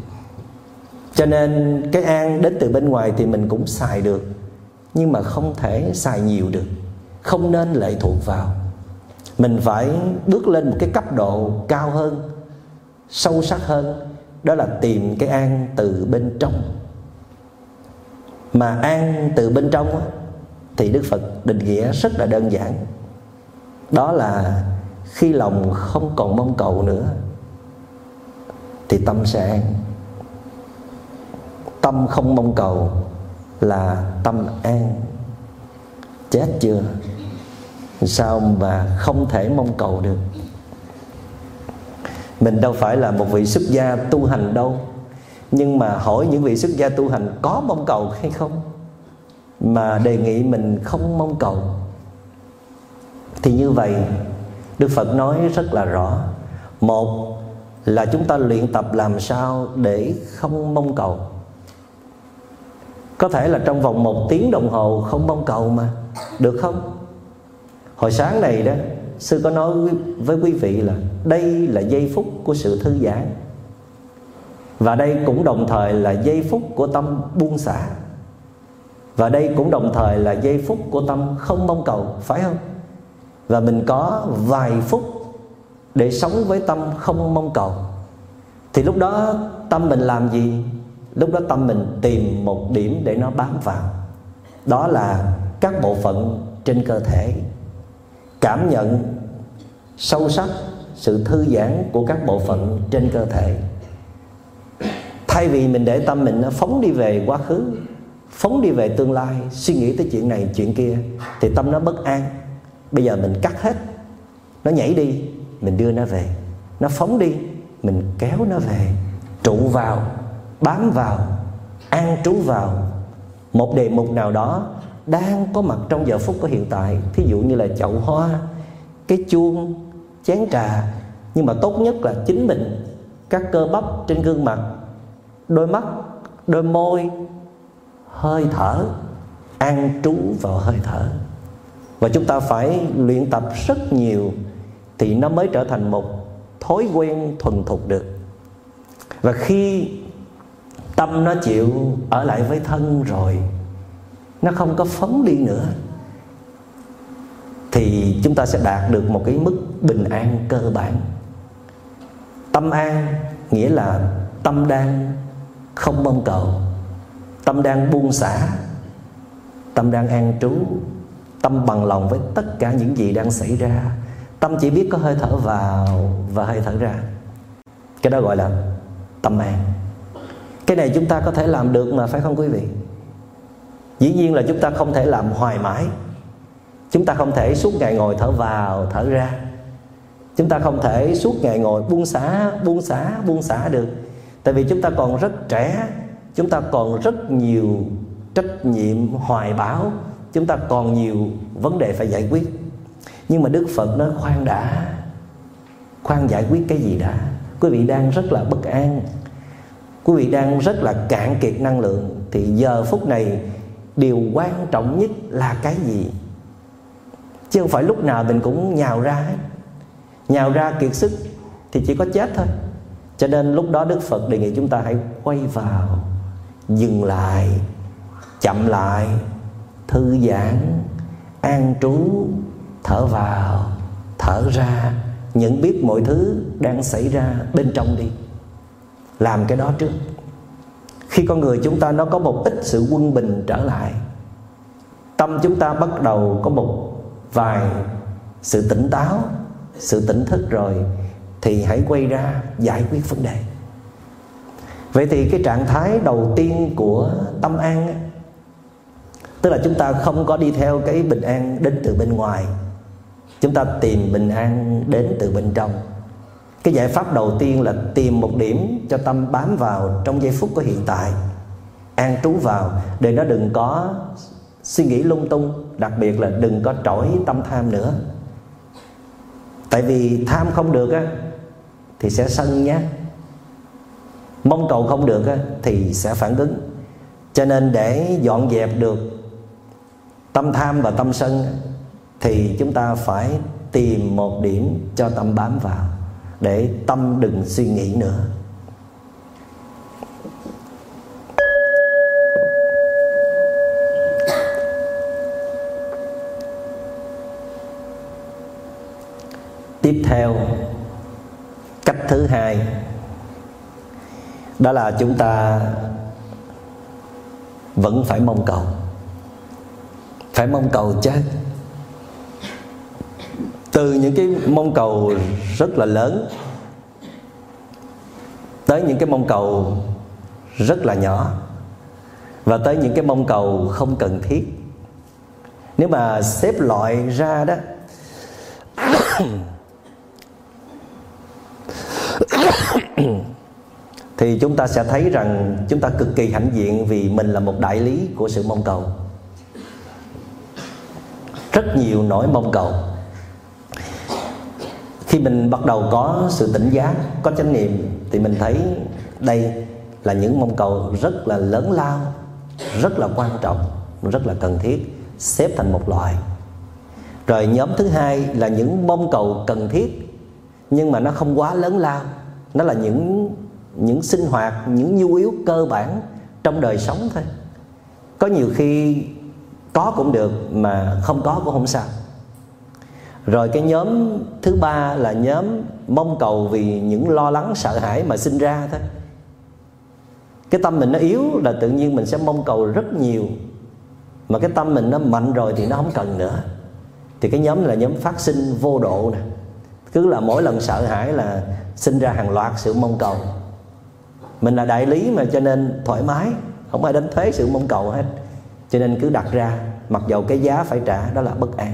Cho nên cái an đến từ bên ngoài thì mình cũng xài được nhưng mà không thể xài nhiều được. Không nên lệ thuộc vào mình phải bước lên một cái cấp độ cao hơn, sâu sắc hơn, đó là tìm cái an từ bên trong. Mà an từ bên trong thì đức phật định nghĩa rất là đơn giản. Đó là khi lòng không còn mong cầu nữa, thì tâm sẽ an. Tâm không mong cầu là tâm an. Chết chưa? Sao mà không thể mong cầu được? Mình đâu phải là một vị xuất gia tu hành đâu. Nhưng mà hỏi những vị xuất gia tu hành có mong cầu hay không? Mà đề nghị mình không mong cầu. Thì như vậy, đức phật nói rất là rõ. Một là chúng ta luyện tập làm sao để không mong cầu. Có thể là trong vòng một tiếng đồng hồ không mong cầu mà. Được không? Hồi sáng này đó, sư có nói với quý vị là đây là giây phút của sự thư giãn. Và đây cũng đồng thời là giây phút của tâm buông xả. Và đây cũng đồng thời là giây phút của tâm không mong cầu, phải không? Và mình có vài phút để sống với tâm không mong cầu. Thì lúc đó tâm mình làm gì? Lúc đó tâm mình tìm một điểm để nó bám vào. Đó là các bộ phận trên cơ thể cảm nhận sâu sắc sự thư giãn của các bộ phận trên cơ thể. Thay vì mình để tâm mình nó phóng đi về quá khứ, phóng đi về tương lai, suy nghĩ tới chuyện này, chuyện kia, thì tâm nó bất an. Bây giờ mình cắt hết, nó nhảy đi, mình đưa nó về. Nó phóng đi, mình kéo nó về. Trụ vào, bám vào, an trú vào. Một đề mục nào đó đang có mặt trong giờ phút của hiện tại. Thí dụ như là chậu hoa, cái chuông, chén trà. Nhưng mà tốt nhất là chính mình, các cơ bắp trên gương mặt, đôi mắt, đôi môi, hơi thở an trú vào hơi thở. Và chúng ta phải luyện tập rất nhiều thì nó mới trở thành một thói quen thuần thục được. Và khi tâm nó chịu ở lại với thân rồi nó không có phóng đi nữa. Thì chúng ta sẽ đạt được một cái mức bình an cơ bản. Tâm an nghĩa là tâm đang không mong cầu. Tâm đang buông xả. Tâm đang an trú. Tâm bằng lòng với tất cả những gì đang xảy ra. Tâm chỉ biết có hơi thở vào và hơi thở ra. Cái đó gọi là tâm an. Cái này chúng ta có thể làm được mà, phải không quý vị? Dĩ nhiên là chúng ta không thể làm hoài mãi. Chúng ta không thể suốt ngày ngồi thở vào, thở ra. Chúng ta không thể suốt ngày ngồi buông xả buông xả buông xả được. Tại vì chúng ta còn rất trẻ, chúng ta còn rất nhiều trách nhiệm, hoài bão. Chúng ta còn nhiều vấn đề phải giải quyết. Nhưng mà đức phật nói khoan đã. Khoan giải quyết cái gì đã? Quý vị đang rất là bất an. Quý vị đang rất là cạn kiệt năng lượng. Thì giờ phút này điều quan trọng nhất là cái gì? Chứ không phải lúc nào mình cũng nhào ra hết. Nhào ra kiệt sức thì chỉ có chết thôi. Cho nên lúc đó đức phật đề nghị chúng ta hãy quay vào, dừng lại, chậm lại, thư giãn, an trú, thở vào, thở ra. Nhận biết mọi thứ đang xảy ra bên trong đi. Làm cái đó trước khi con người chúng ta nó có một ít sự quân bình trở lại, tâm chúng ta bắt đầu có một vài sự tỉnh táo, sự tỉnh thức rồi thì hãy quay ra giải quyết vấn đề. Vậy thì cái trạng thái đầu tiên của tâm an tức là chúng ta không có đi theo cái bình an đến từ bên ngoài, chúng ta tìm bình an đến từ bên trong cái giải pháp đầu tiên là tìm một điểm cho tâm bám vào trong giây phút của hiện tại an trú vào để nó đừng có suy nghĩ lung tung đặc biệt là đừng có trỗi tâm tham nữa. Tại vì tham không được á thì sẽ sân nhé mong cầu không được á, thì sẽ phản ứng. Cho nên để dọn dẹp được tâm tham và tâm sân thì chúng ta phải tìm một điểm cho tâm bám vào để tâm đừng suy nghĩ nữa. Tiếp theo, cách thứ hai, đó là chúng ta vẫn phải mong cầu. Phải mong cầu chứ từ những cái mong cầu rất là lớn, tới những cái mong cầu rất là nhỏ, và tới những cái mong cầu không cần thiết. Nếu mà xếp loại ra đó, *coughs* thì chúng ta sẽ thấy rằng chúng ta cực kỳ hãnh diện vì mình là một đại lý của sự mong cầu. Rất nhiều nỗi mong cầu khi mình bắt đầu có sự tỉnh giác có chánh niệm, thì mình thấy đây là những mong cầu rất là lớn lao, rất là quan trọng, rất là cần thiết, xếp thành một loại. Rồi nhóm thứ hai là những mong cầu cần thiết, nhưng mà nó không quá lớn lao. Nó là những những sinh hoạt, những nhu yếu cơ bản trong đời sống thôi. Có nhiều khi có cũng được mà không có cũng không sao rồi cái nhóm thứ ba là nhóm mong cầu vì những lo lắng, sợ hãi mà sinh ra thôi. Cái tâm mình nó yếu là tự nhiên mình sẽ mong cầu rất nhiều. Mà cái tâm mình nó mạnh rồi thì nó không cần nữa. Thì cái nhóm là nhóm phát sinh vô độ nè. Cứ là mỗi lần sợ hãi là sinh ra hàng loạt sự mong cầu. Mình là đại lý mà cho nên thoải mái, không ai đánh thuế sự mong cầu hết. Cho nên cứ đặt ra, mặc dầu cái giá phải trả đó là bất an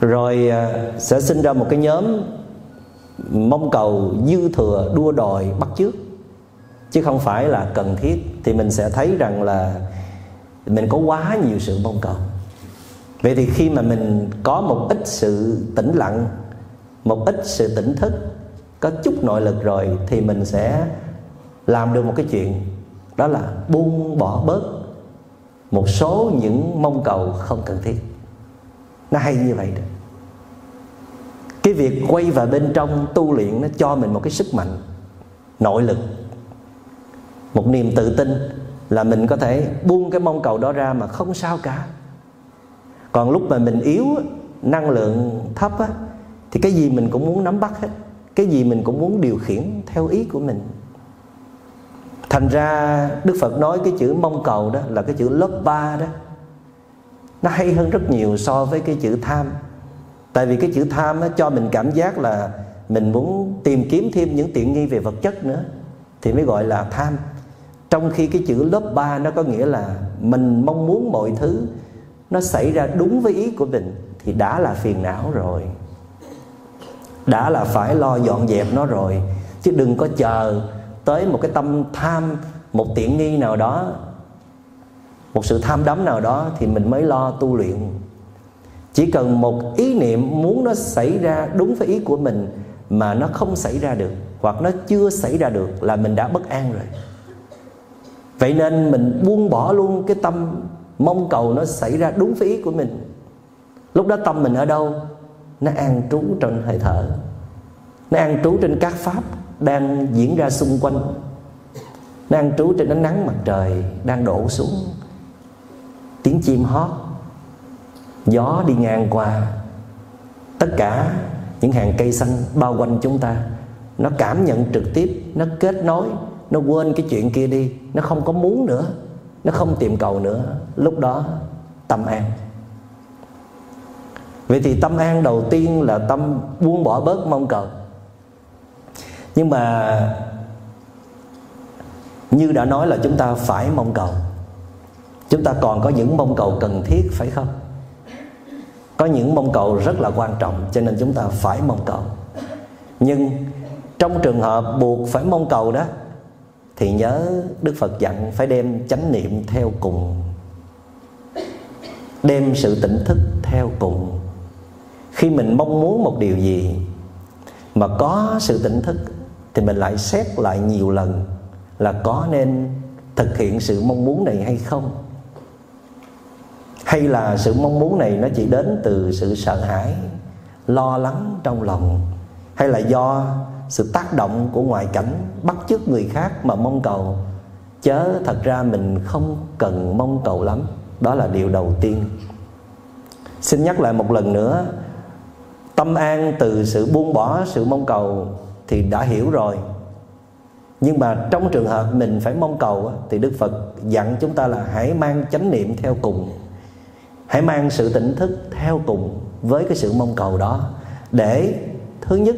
rồi à, sẽ sinh ra một cái nhóm mong cầu dư thừa, đua đòi, bắt chước. Chứ không phải là cần thiết, thì mình sẽ thấy rằng là mình có quá nhiều sự mong cầu. Vậy thì khi mà mình có một ít sự tĩnh lặng, một ít sự tỉnh thức, có chút nội lực rồi, thì mình sẽ làm được một cái chuyện, đó là buông bỏ bớt một số những mong cầu không cần thiết nó hay như vậy đó. Cái việc quay vào bên trong tu luyện nó cho mình một cái sức mạnh, nội lực, một niềm tự tin là mình có thể buông cái mong cầu đó ra mà không sao cả. Còn lúc mà mình yếu năng lượng thấp á, thì cái gì mình cũng muốn nắm bắt hết, cái gì mình cũng muốn điều khiển theo ý của mình. Thành ra đức phật nói cái chữ mong cầu đó là cái chữ lớp ba đó nó hay hơn rất nhiều so với cái chữ tham. Tại vì cái chữ tham nó cho mình cảm giác là mình muốn tìm kiếm thêm những tiện nghi về vật chất nữa, thì mới gọi là tham. Trong khi cái chữ lớp ba nó có nghĩa là mình mong muốn mọi thứ nó xảy ra đúng với ý của mình, thì đã là phiền não rồi. Đã là phải lo dọn dẹp nó rồi. Chứ đừng có chờ tới một cái tâm tham, một tiện nghi nào đó một sự tham đắm nào đó thì mình mới lo tu luyện. Chỉ cần một ý niệm muốn nó xảy ra đúng với ý của mình mà nó không xảy ra được hoặc nó chưa xảy ra được là mình đã bất an rồi. Vậy nên mình buông bỏ luôn cái tâm mong cầu nó xảy ra đúng với ý của mình. Lúc đó tâm mình ở đâu? Nó an trú trong hơi thở. Nó an trú trên các pháp đang diễn ra xung quanh. Nó an trú trên ánh nắng mặt trời đang đổ xuống tiếng chim hót, gió đi ngang qua. Tất cả những hàng cây xanh bao quanh chúng ta, nó cảm nhận trực tiếp, nó kết nối, nó quên cái chuyện kia đi. Nó không có muốn nữa, nó không tìm cầu nữa. Lúc đó, tâm an. Vậy thì tâm an đầu tiên là tâm buông bỏ bớt mong cầu. Nhưng mà như đã nói là chúng ta phải mong cầu chúng ta còn có những mong cầu cần thiết, phải không? Có những mong cầu rất là quan trọng, cho nên chúng ta phải mong cầu. Nhưng trong trường hợp buộc phải mong cầu đó, thì nhớ đức phật dặn phải đem chánh niệm theo cùng. Đem sự tỉnh thức theo cùng. Khi mình mong muốn một điều gì mà có sự tỉnh thức, thì mình lại xét lại nhiều lần là có nên thực hiện sự mong muốn này hay không hay là sự mong muốn này nó chỉ đến từ sự sợ hãi, lo lắng trong lòng, hay là do sự tác động của ngoại cảnh bắt chước người khác mà mong cầu? Chớ thật ra mình không cần mong cầu lắm. Đó là điều đầu tiên. Xin nhắc lại một lần nữa, tâm an từ sự buông bỏ sự mong cầu thì đã hiểu rồi. Nhưng mà trong trường hợp mình phải mong cầu thì đức phật dặn chúng ta là hãy mang chánh niệm theo cùng hãy mang sự tỉnh thức theo cùng với cái sự mong cầu đó. Để thứ nhất,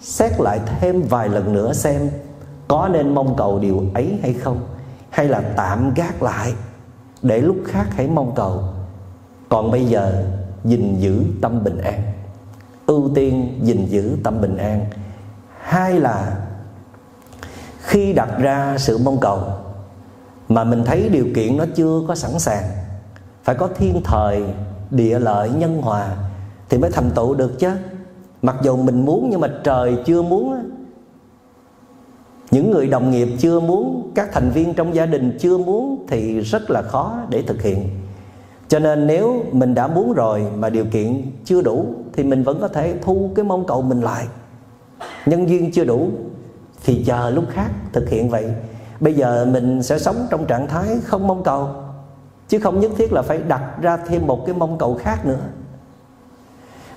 xét lại thêm vài lần nữa xem có nên mong cầu điều ấy hay không, hay là tạm gác lại. Để lúc khác hãy mong cầu. Còn bây giờ, gìn giữ tâm bình an. Ưu tiên gìn giữ tâm bình an. Hai là, khi đặt ra sự mong cầu mà mình thấy điều kiện nó chưa có sẵn sàng phải có thiên thời, địa lợi, nhân hòa thì mới thành tựu được chứ. Mặc dù mình muốn nhưng mà trời chưa muốn những người đồng nghiệp chưa muốn, các thành viên trong gia đình chưa muốn thì rất là khó để thực hiện. Cho nên nếu mình đã muốn rồi mà điều kiện chưa đủ thì mình vẫn có thể thu cái mong cầu mình lại. Nhân duyên chưa đủ thì chờ lúc khác thực hiện vậy. Bây giờ mình sẽ sống trong trạng thái không mong cầu chứ không nhất thiết là phải đặt ra thêm một cái mong cầu khác nữa.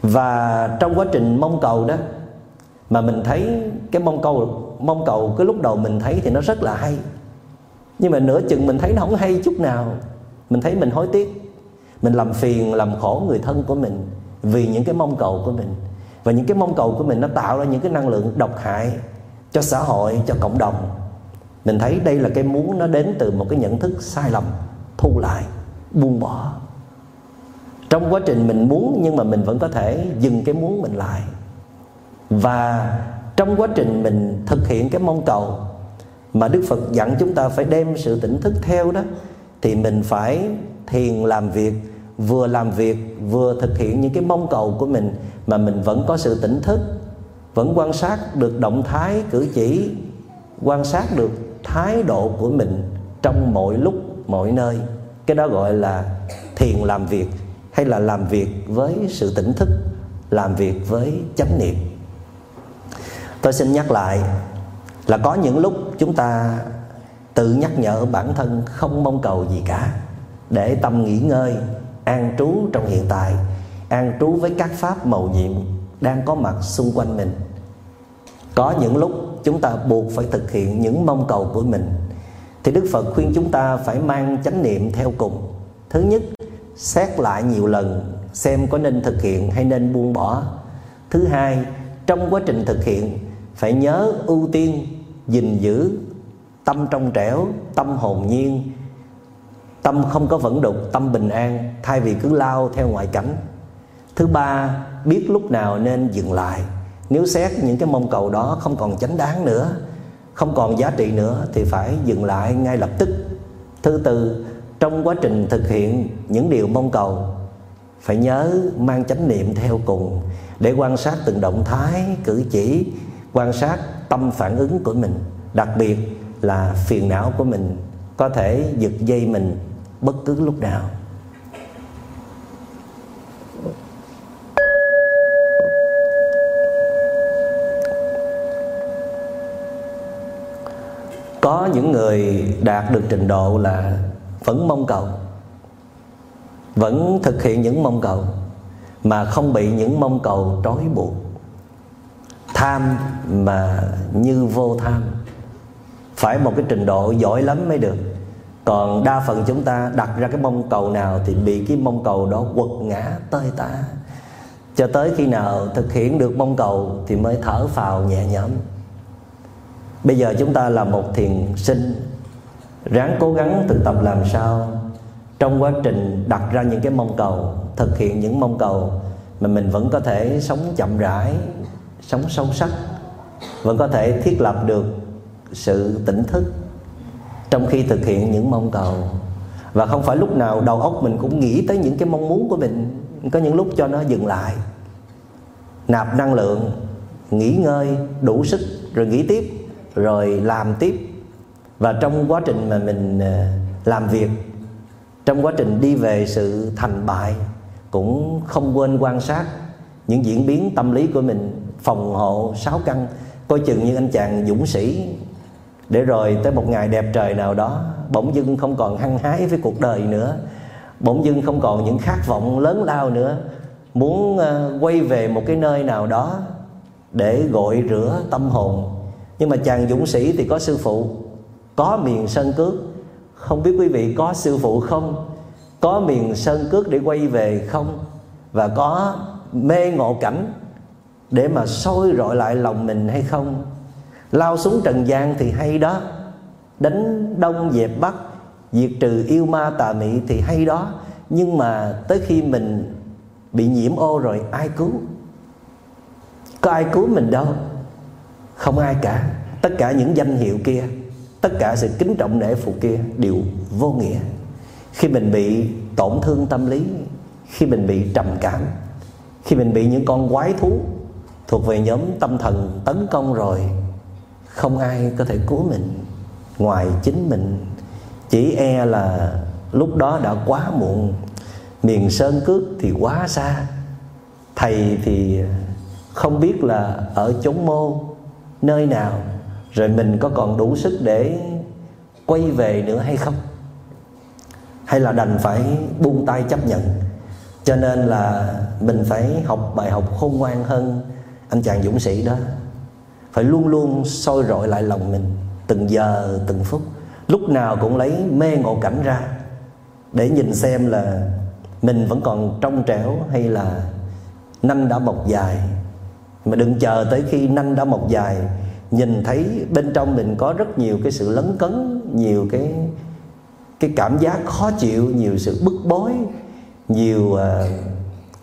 Và trong quá trình mong cầu đó, mà mình thấy cái mong cầu mong cầu cái lúc đầu mình thấy thì nó rất là hay. Nhưng mà nửa chừng mình thấy nó không hay chút nào. Mình thấy mình hối tiếc. Mình làm phiền, làm khổ người thân của mình vì những cái mong cầu của mình. Và những cái mong cầu của mình nó tạo ra những cái năng lượng độc hại cho xã hội, cho cộng đồng. Mình thấy đây là cái muốn nó đến từ một cái nhận thức sai lầm thu lại, buông bỏ. Trong quá trình mình muốn nhưng mà mình vẫn có thể dừng cái muốn mình lại. Và trong quá trình mình thực hiện cái mong cầu mà đức phật dặn chúng ta phải đem sự tỉnh thức theo đó, thì mình phải thiền làm việc, vừa làm việc, vừa thực hiện những cái mong cầu của mình mà mình vẫn có sự tỉnh thức, vẫn quan sát được động thái cử chỉ, quan sát được thái độ của mình trong mọi lúc mọi nơi. Cái đó gọi là thiền làm việc hay là làm việc với sự tỉnh thức, làm việc với chánh niệm. Tôi xin nhắc lại là có những lúc chúng ta tự nhắc nhở bản thân không mong cầu gì cả, để tâm nghỉ ngơi, an trú trong hiện tại, an trú với các pháp màu nhiệm đang có mặt xung quanh mình. Có những lúc chúng ta buộc phải thực hiện những mong cầu của mình thì đức phật khuyên chúng ta phải mang chánh niệm theo cùng. Thứ nhất, xét lại nhiều lần, xem có nên thực hiện hay nên buông bỏ. Thứ hai, trong quá trình thực hiện, phải nhớ ưu tiên, gìn giữ tâm trong trẻo, tâm hồn nhiên. Tâm không có vẫn đục, tâm bình an, thay vì cứ lao theo ngoại cảnh. Thứ ba, biết lúc nào nên dừng lại. Nếu xét những cái mong cầu đó không còn chánh đáng nữa không còn giá trị nữa thì phải dừng lại ngay lập tức. Thứ tư, trong quá trình thực hiện những điều mong cầu, phải nhớ mang chánh niệm theo cùng để quan sát từng động thái, cử chỉ, quan sát tâm phản ứng của mình, đặc biệt là phiền não của mình có thể giật dây mình bất cứ lúc nào. Có những người đạt được trình độ là vẫn mong cầu, vẫn thực hiện những mong cầu, mà không bị những mong cầu trói buộc, tham mà như vô tham. Phải một cái trình độ giỏi lắm mới được. Còn đa phần chúng ta đặt ra cái mong cầu nào thì bị cái mong cầu đó quật ngã, tơi tả cho tới khi nào thực hiện được mong cầu thì mới thở phào nhẹ nhõm bây giờ chúng ta là một thiền sinh, ráng cố gắng thực tập làm sao trong quá trình đặt ra những cái mong cầu, thực hiện những mong cầu mà mình vẫn có thể sống chậm rãi, sống sâu sắc, vẫn có thể thiết lập được sự tỉnh thức trong khi thực hiện những mong cầu. Và không phải lúc nào đầu óc mình cũng nghĩ tới những cái mong muốn của mình, có những lúc cho nó dừng lại, nạp năng lượng, nghỉ ngơi đủ sức rồi nghỉ tiếp rồi làm tiếp. Và trong quá trình mà mình ờ, làm việc, trong quá trình đi về sự thành bại, cũng không quên quan sát những diễn biến tâm lý của mình, phòng hộ sáu căn, coi chừng như anh chàng dũng sĩ. Để rồi tới một ngày đẹp trời nào đó, bỗng dưng không còn hăng hái với cuộc đời nữa, bỗng dưng không còn những khát vọng lớn lao nữa, muốn ờ, quay về một cái nơi nào đó để gội rửa tâm hồn nhưng mà chàng dũng sĩ thì có sư phụ, có miền sơn cước. Không biết quý vị có sư phụ không? Có miền sơn cước để quay về không? Và có mê ngộ cảnh để mà sôi rọi lại lòng mình hay không? Lao xuống trần gian thì hay đó. Đánh đông dẹp bắc, diệt trừ yêu ma tà mị thì hay đó. Nhưng mà tới khi mình bị nhiễm ô rồi ai cứu? Có ai cứu mình đâu? Không ai cả. Tất cả những danh hiệu kia, tất cả sự kính trọng nể phục kia đều vô nghĩa. Khi mình bị tổn thương tâm lý, khi mình bị trầm cảm, khi mình bị những con quái thú thuộc về nhóm tâm thần tấn công rồi, không ai có thể cứu mình ngoài chính mình. Chỉ e là lúc đó đã quá muộn, miền sơn cước thì quá xa, thầy thì không biết là ở chốn mô nơi nào, rồi mình có còn đủ sức để quay về nữa hay không? Hay là đành phải buông tay chấp nhận? Cho nên là mình phải học bài học khôn ngoan hơn anh chàng dũng sĩ đó. Phải luôn luôn soi rọi lại lòng mình, từng giờ, từng phút. Lúc nào cũng lấy mê ngộ cảnh ra, để nhìn xem là mình vẫn còn trong trẻo hay là năm đã bọc dài mà đừng chờ tới khi nanh đã mọc dài. Nhìn thấy bên trong mình có rất nhiều cái sự lấn cấn nhiều cái cái cảm giác khó chịu nhiều sự bức bối nhiều uh,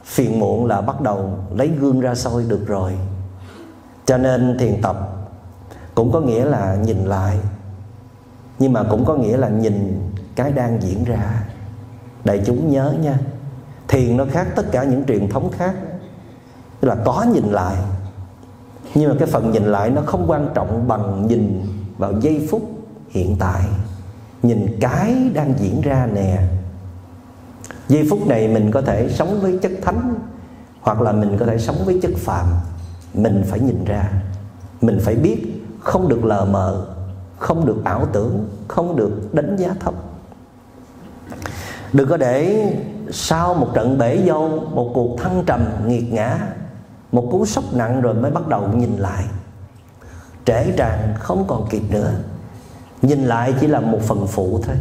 phiền muộn là bắt đầu lấy gương ra soi được rồi. Cho nên thiền tập cũng có nghĩa là nhìn lại nhưng mà cũng có nghĩa là nhìn cái đang diễn ra. Đại chúng nhớ nha thiền nó khác tất cả những truyền thống khác tức là có nhìn lại. Nhưng mà cái phần nhìn lại nó không quan trọng bằng nhìn vào giây phút hiện tại. Nhìn cái đang diễn ra nè. Giây phút này mình có thể sống với chất thánh, hoặc là mình có thể sống với chất phàm. Mình phải nhìn ra. Mình phải biết không được lờ mờ, không được ảo tưởng, không được đánh giá thấp. Đừng có để sau một trận bể dâu, một cuộc thăng trầm nghiệt ngã một cú sốc nặng rồi mới bắt đầu nhìn lại. Trễ tràn không còn kịp nữa. Nhìn lại chỉ là một phần phụ thôi.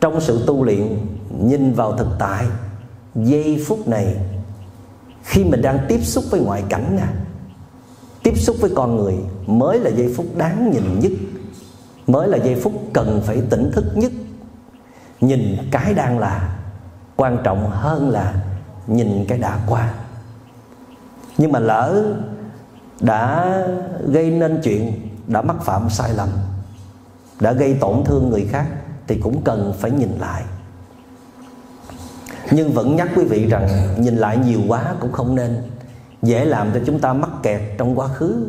Trong sự tu luyện, nhìn vào thực tại, giây phút này, khi mình đang tiếp xúc với ngoại cảnh nè, tiếp xúc với con người, mới là giây phút đáng nhìn nhất, mới là giây phút cần phải tỉnh thức nhất. Nhìn cái đang là, quan trọng hơn là nhìn cái đã qua nhưng mà lỡ đã gây nên chuyện, đã mắc phạm sai lầm, đã gây tổn thương người khác, thì cũng cần phải nhìn lại. Nhưng vẫn nhắc quý vị rằng nhìn lại nhiều quá cũng không nên. Dễ làm cho chúng ta mắc kẹt trong quá khứ,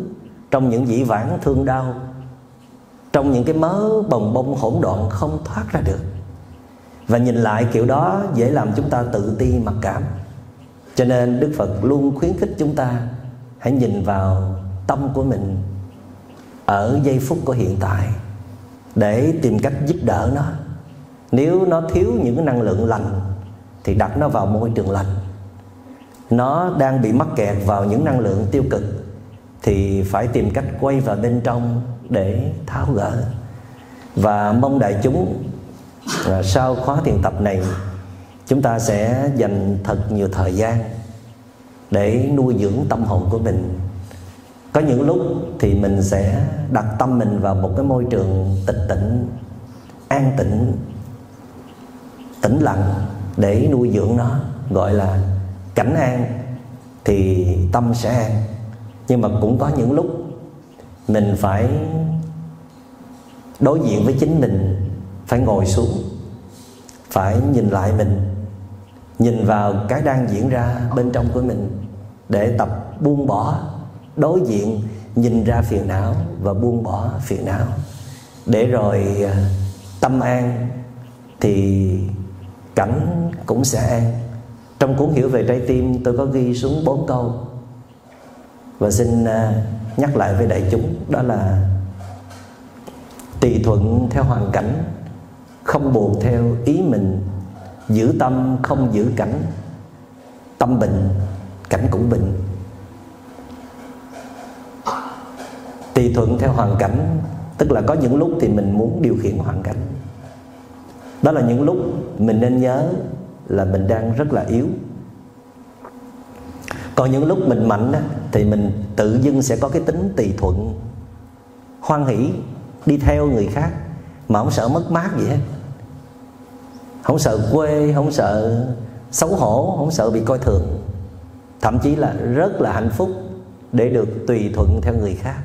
trong những dĩ vãng thương đau, trong những cái mớ bồng bông hỗn độn không thoát ra được. Và nhìn lại kiểu đó dễ làm chúng ta tự ti mặc cảm cho nên đức phật luôn khuyến khích chúng ta hãy nhìn vào tâm của mình ở giây phút của hiện tại để tìm cách giúp đỡ nó. Nếu nó thiếu những năng lượng lành thì đặt nó vào môi trường lành. Nó đang bị mắc kẹt vào những năng lượng tiêu cực thì phải tìm cách quay vào bên trong để tháo gỡ. Và mong đại chúng à, sau khóa thiền tập này chúng ta sẽ dành thật nhiều thời gian để nuôi dưỡng tâm hồn của mình. Có những lúc thì mình sẽ đặt tâm mình vào một cái môi trường tịch tịnh an tịnh tĩnh lặng để nuôi dưỡng nó, gọi là cảnh an thì tâm sẽ an. Nhưng mà cũng có những lúc mình phải đối diện với chính mình, phải ngồi xuống, phải nhìn lại mình nhìn vào cái đang diễn ra bên trong của mình để tập buông bỏ đối diện, nhìn ra phiền não và buông bỏ phiền não. Để rồi à, tâm an thì cảnh cũng sẽ an. Trong cuốn hiểu về trái tim, tôi có ghi xuống bốn câu. Và xin à, nhắc lại với đại chúng, đó là tùy thuận theo hoàn cảnh, không buộc theo ý mình giữ tâm, không giữ cảnh. Tâm bình, cảnh cũng bình. Tùy thuận theo hoàn cảnh, tức là có những lúc thì mình muốn điều khiển hoàn cảnh. Đó là những lúc mình nên nhớ là mình đang rất là yếu. Còn những lúc mình mạnh thì mình tự dưng sẽ có cái tính tùy thuận. Hoan hỷ, đi theo người khác, mà không sợ mất mát gì hết không sợ quê, không sợ xấu hổ, không sợ bị coi thường. Thậm chí là rất là hạnh phúc để được tùy thuận theo người khác.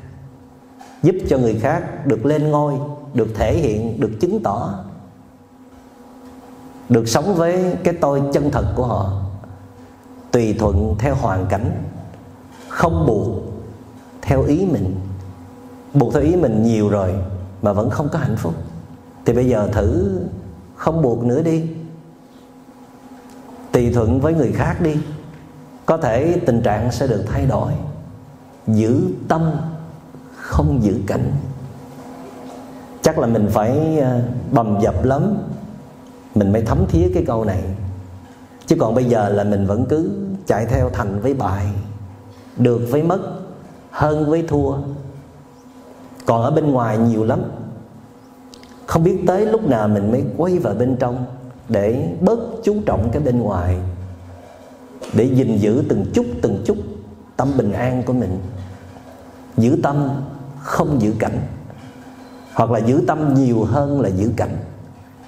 Giúp cho người khác được lên ngôi, được thể hiện, được chứng tỏ. Được sống với cái tôi chân thật của họ. Tùy thuận theo hoàn cảnh. Không buộc theo ý mình. Buộc theo ý mình nhiều rồi mà vẫn không có hạnh phúc. Thì bây giờ thử không buộc nữa đi. Tùy thuận với người khác đi. Có thể tình trạng sẽ được thay đổi. Giữ tâm, không giữ cảnh. Chắc là mình phải ờ, bầm dập lắm. Mình mới thấm thía cái câu này. Chứ còn bây giờ là mình vẫn cứ chạy theo thành với bại được với mất, hơn với thua. Còn ở bên ngoài nhiều lắm không biết tới lúc nào mình mới quay vào bên trong để bớt chú trọng cái bên ngoài, để gìn giữ từng chút từng chút tâm bình an của mình. Giữ tâm không giữ cảnh, hoặc là giữ tâm nhiều hơn là giữ cảnh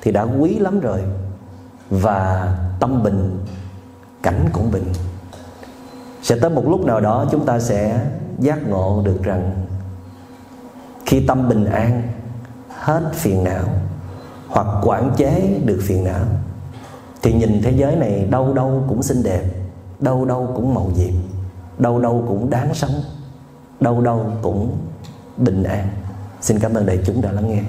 thì đã quý lắm rồi. Và tâm bình, cảnh cũng bình. Sẽ tới một lúc nào đó chúng ta sẽ giác ngộ được rằng khi tâm bình an hết phiền não hoặc quản chế được phiền não. Thì nhìn thế giới này đâu đâu cũng xinh đẹp, đâu đâu cũng màu nhiệm, đâu đâu cũng đáng sống, đâu đâu cũng bình an. Xin cảm ơn đại chúng đã lắng nghe.